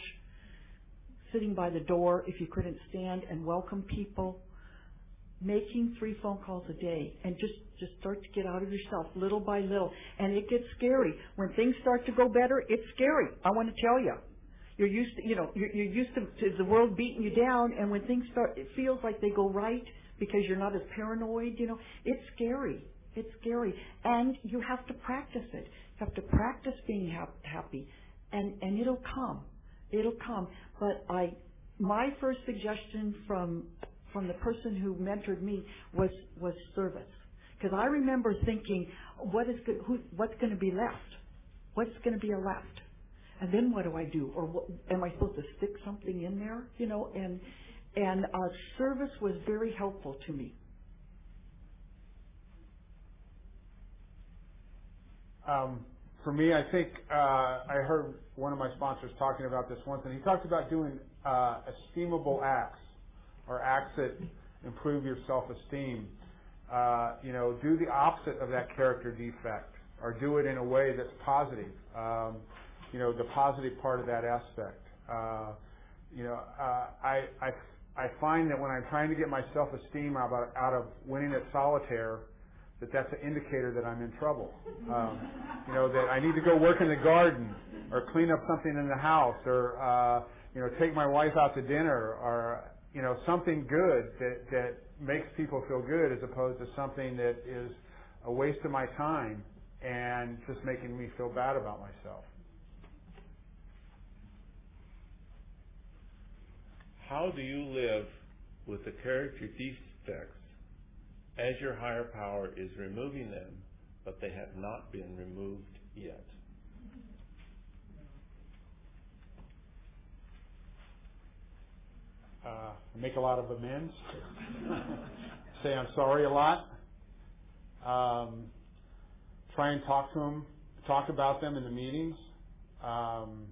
sitting by the door if you couldn't stand and welcome people, making three phone calls a day and just just start to get out of yourself little by little. And it gets scary. When things start to go better it's scary. I want to tell you you're used to you know you're, you're used to, to the world beating you down and when things start it feels like they go right because you're not as paranoid you know. It's scary it's scary and you have to practice it you have to practice being ha- happy and and it'll come it'll come but i my first suggestion from from the person who mentored me was was service. Because I remember thinking, what is go- who, what's going to be left? What's going to be left? And then what do I do? Or what, am I supposed to stick something in there? You know, and and uh, service was very helpful to me. Um, for me, I think uh, I heard one of my sponsors talking about this once, and he talked about doing uh, esteemable acts or acts that improve your self-esteem, uh, you know, do the opposite of that character defect, or do it in a way that's positive. Um, you know, the positive part of that aspect. Uh, you know, uh, I, I I find that when I'm trying to get my self-esteem out of, out of winning at solitaire, that that's an indicator that I'm in trouble. Um, you know, that I need to go work in the garden, or clean up something in the house, or uh, you know, take my wife out to dinner, or you know, something good that, that makes people feel good as opposed to something that is a waste of my time and just making me feel bad about myself. How do you live with the character defects as your higher power is removing them, but they have not been removed yet? uh, make a lot of amends, say I'm sorry a lot, um, try and talk to them, talk about them in the meetings, um,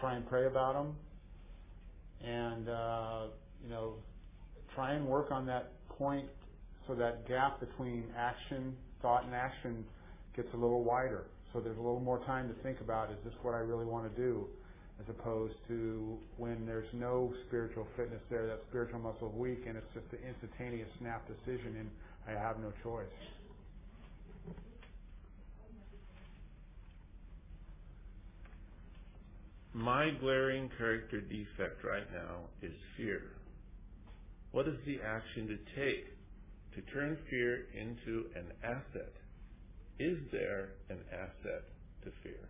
try and pray about them, and uh, you know, try and work on that point so that gap between action, thought, and action gets a little wider. So there's a little more time to think about: Is this what I really want to do? as opposed to when there's no spiritual fitness there, that spiritual muscle is weak and it's just an instantaneous snap decision and I have no choice. My glaring character defect right now is fear. What is the action to take to turn fear into an asset? Is there an asset to fear?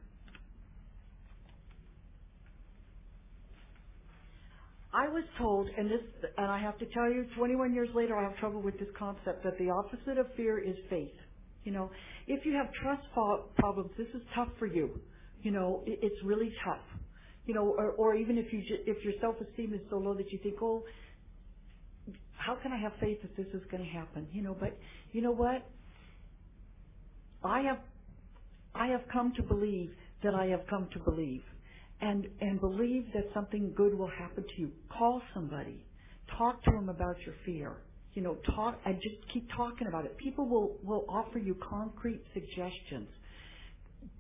I was told, and this, and I have to tell you, 21 years later, I have trouble with this concept that the opposite of fear is faith. You know, if you have trust problems, this is tough for you. You know, it's really tough. You know, or, or even if you if your self-esteem is so low that you think, oh, how can I have faith that this is going to happen? You know, but you know what? I have I have come to believe that I have come to believe and and believe that something good will happen to you. Call somebody. Talk to them about your fear. You know, talk and just keep talking about it. People will will offer you concrete suggestions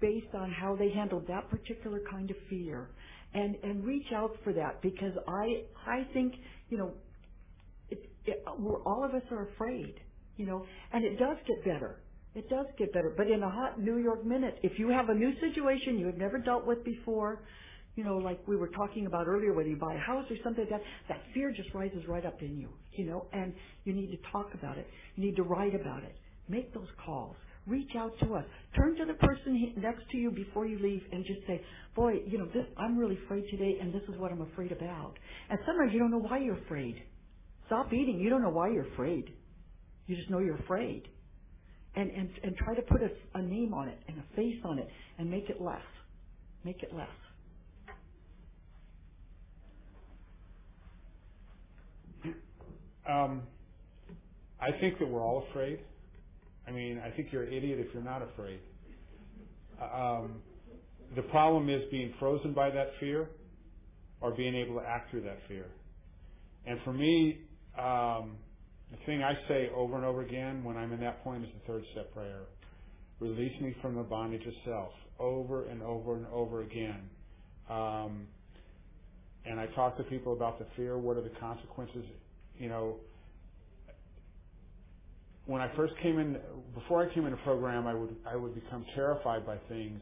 based on how they handled that particular kind of fear. And and reach out for that because I I think, you know, it, all of us are afraid, you know, and it does get better. It does get better. But in a hot New York minute, if you have a new situation you have never dealt with before, you know, like we were talking about earlier, whether you buy a house or something like that, that fear just rises right up in you, you know, and you need to talk about it. You need to write about it. Make those calls. Reach out to us. Turn to the person next to you before you leave and just say, boy, you know, this, I'm really afraid today and this is what I'm afraid about. And sometimes you don't know why you're afraid. Stop eating. You don't know why you're afraid. You just know you're afraid. And, and, and try to put a, a name on it and a face on it and make it less. Make it less. Um, I think that we're all afraid. I mean, I think you're an idiot if you're not afraid. Um, the problem is being frozen by that fear or being able to act through that fear. And for me, um, the thing I say over and over again when I'm in that point is the third step prayer. Release me from the bondage of self over and over and over again. Um, and I talk to people about the fear. What are the consequences? You know, when I first came in, before I came in the program, I would I would become terrified by things,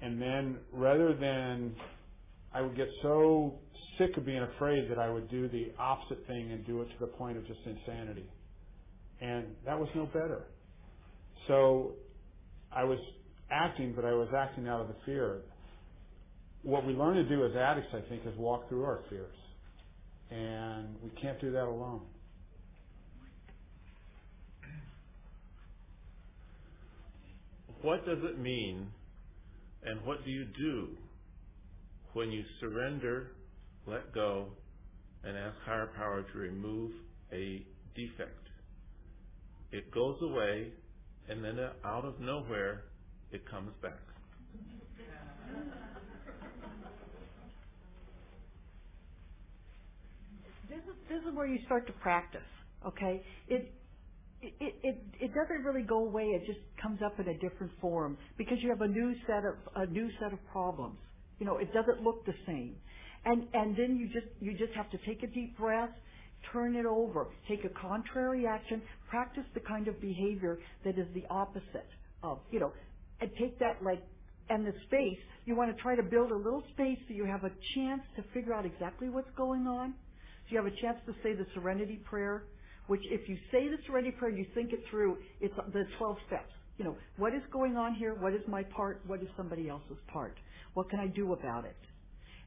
and then rather than I would get so sick of being afraid that I would do the opposite thing and do it to the point of just insanity, and that was no better. So I was acting, but I was acting out of the fear. What we learn to do as addicts, I think, is walk through our fears, and we can't do that alone. What does it mean and what do you do when you surrender, let go, and ask higher power to remove a defect? It goes away and then uh, out of nowhere it comes back. This is, this is where you start to practice, okay? It, it, it, it doesn't really go away. It just comes up in a different form because you have a new set of, a new set of problems. You know, it doesn't look the same. And, and then you just, you just have to take a deep breath, turn it over, take a contrary action, practice the kind of behavior that is the opposite of, you know, and take that like, and the space, you want to try to build a little space so you have a chance to figure out exactly what's going on. So you have a chance to say the serenity prayer which if you say the serenity prayer, you think it through, it's the 12 steps. You know, what is going on here? What is my part? What is somebody else's part? What can I do about it?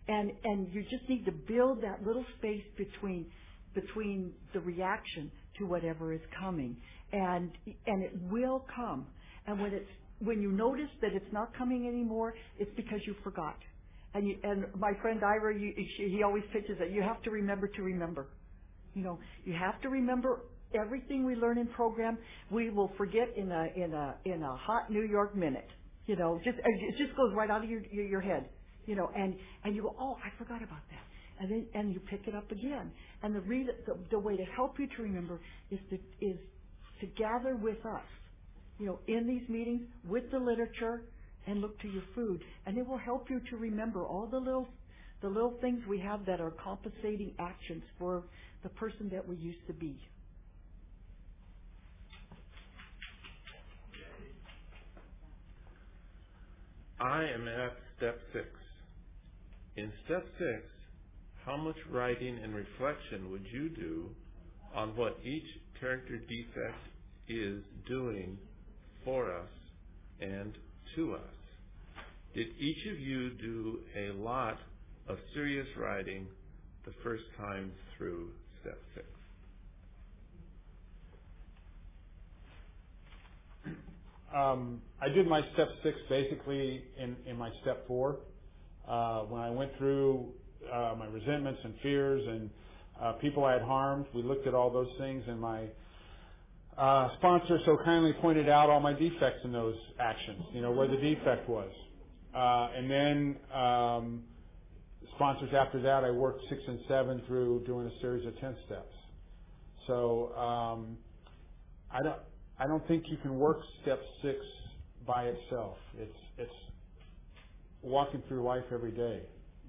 And, and you just need to build that little space between, between the reaction to whatever is coming. And, and it will come. And when it's, when you notice that it's not coming anymore, it's because you forgot. And you, and my friend Ira, you, she, he always pitches it. You have to remember to remember. You know, you have to remember everything we learn in program. We will forget in a in a in a hot New York minute. You know, just it just goes right out of your your, head. You know, and and you go, oh, I forgot about that, and then and you pick it up again. And the, re- the the way to help you to remember is to is to gather with us. You know, in these meetings with the literature and look to your food, and it will help you to remember all the little the little things we have that are compensating actions for the person that we used to be. I am at step six. In step six, how much writing and reflection would you do on what each character defect is doing for us and to us? Did each of you do a lot of serious writing the first time through step six. Um, I did my step six basically in, in my step four. Uh, when I went through uh, my resentments and fears and uh, people I had harmed, we looked at all those things, and my uh, sponsor so kindly pointed out all my defects in those actions. You know where the defect was, uh, and then um, sponsors after that, I worked six and seven through doing a series of 10 steps. So, um, I don't, I don't think you can work step six by itself. It's, it's walking through life every day.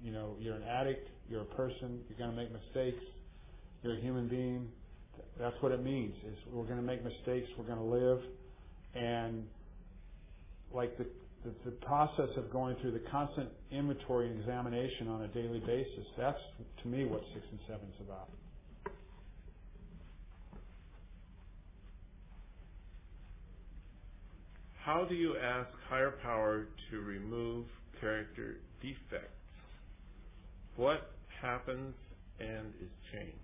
You know, you're an addict, you're a person, you're to make mistakes, you're a human being. That's what it means, is we're to make mistakes, we're to live, and like the the, the process of going through the constant inventory and examination on a daily basis, that's to me what six and seven is about. How do you ask higher power to remove character defects? What happens and is changed?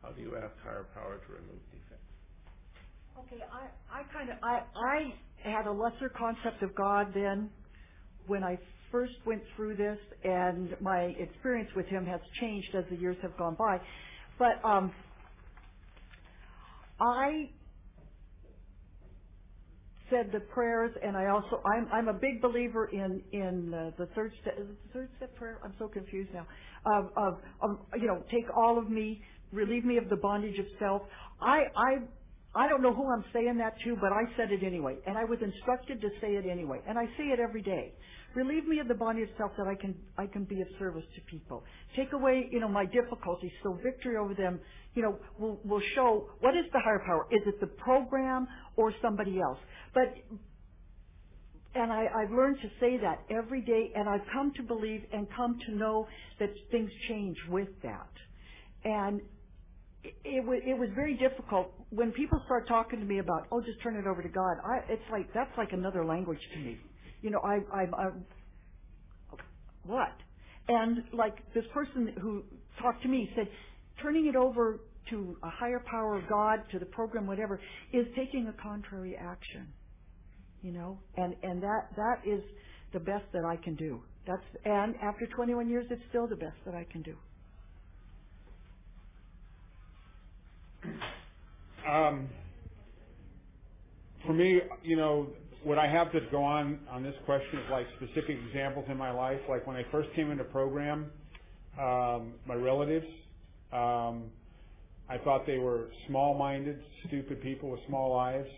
How do you ask higher power to remove defects? Okay, I, I kind of, I, I had a lesser concept of God then when I first went through this, and my experience with Him has changed as the years have gone by. But um, I said the prayers, and I also I'm I'm a big believer in in uh, the third step. Is it the third step prayer? I'm so confused now. Of, of of you know, take all of me, relieve me of the bondage of self. I I I don't know who I'm saying that to, but I said it anyway. And I was instructed to say it anyway. And I say it every day. Relieve me of the body of self that I can I can be of service to people. Take away, you know, my difficulties so victory over them, you know, will will show what is the higher power? Is it the program or somebody else? But and I, I've learned to say that every day, and I've come to believe and come to know that things change with that. And it, it, was, it was very difficult when people start talking to me about, oh, just turn it over to God. I, it's like that's like another language to me. You know, I, I, I what? And like this person who talked to me said, turning it over to a higher power, God, to the program, whatever, is taking a contrary action you know, and and that that is the best that I can do. That's and after 21 years, it's still the best that I can do. Um, for me, you know, what I have to go on on this question is like specific examples in my life. Like when I first came into program, um, my relatives, um, I thought they were small-minded, stupid people with small lives.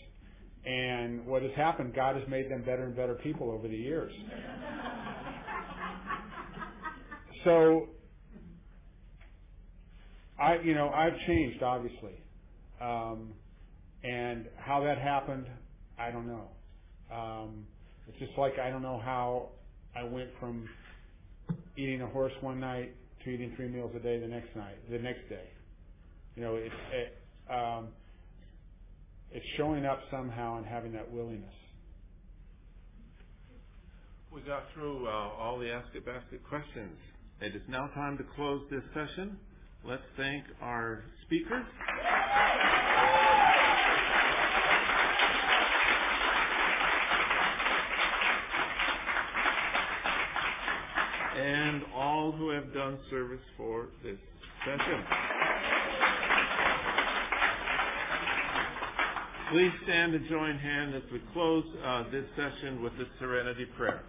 And what has happened, God has made them better and better people over the years. so, I, you know, I've changed, obviously. Um, and how that happened, I don't know. Um, it's just like I don't know how I went from eating a horse one night to eating three meals a day the next night, the next day. You know, it, it um, it's showing up somehow and having that willingness. We got through uh, all the Ask It Basket questions. It is now time to close this session. Let's thank our speakers. And all who have done service for this session. Please stand and join hands as we close uh, this session with the Serenity Prayer.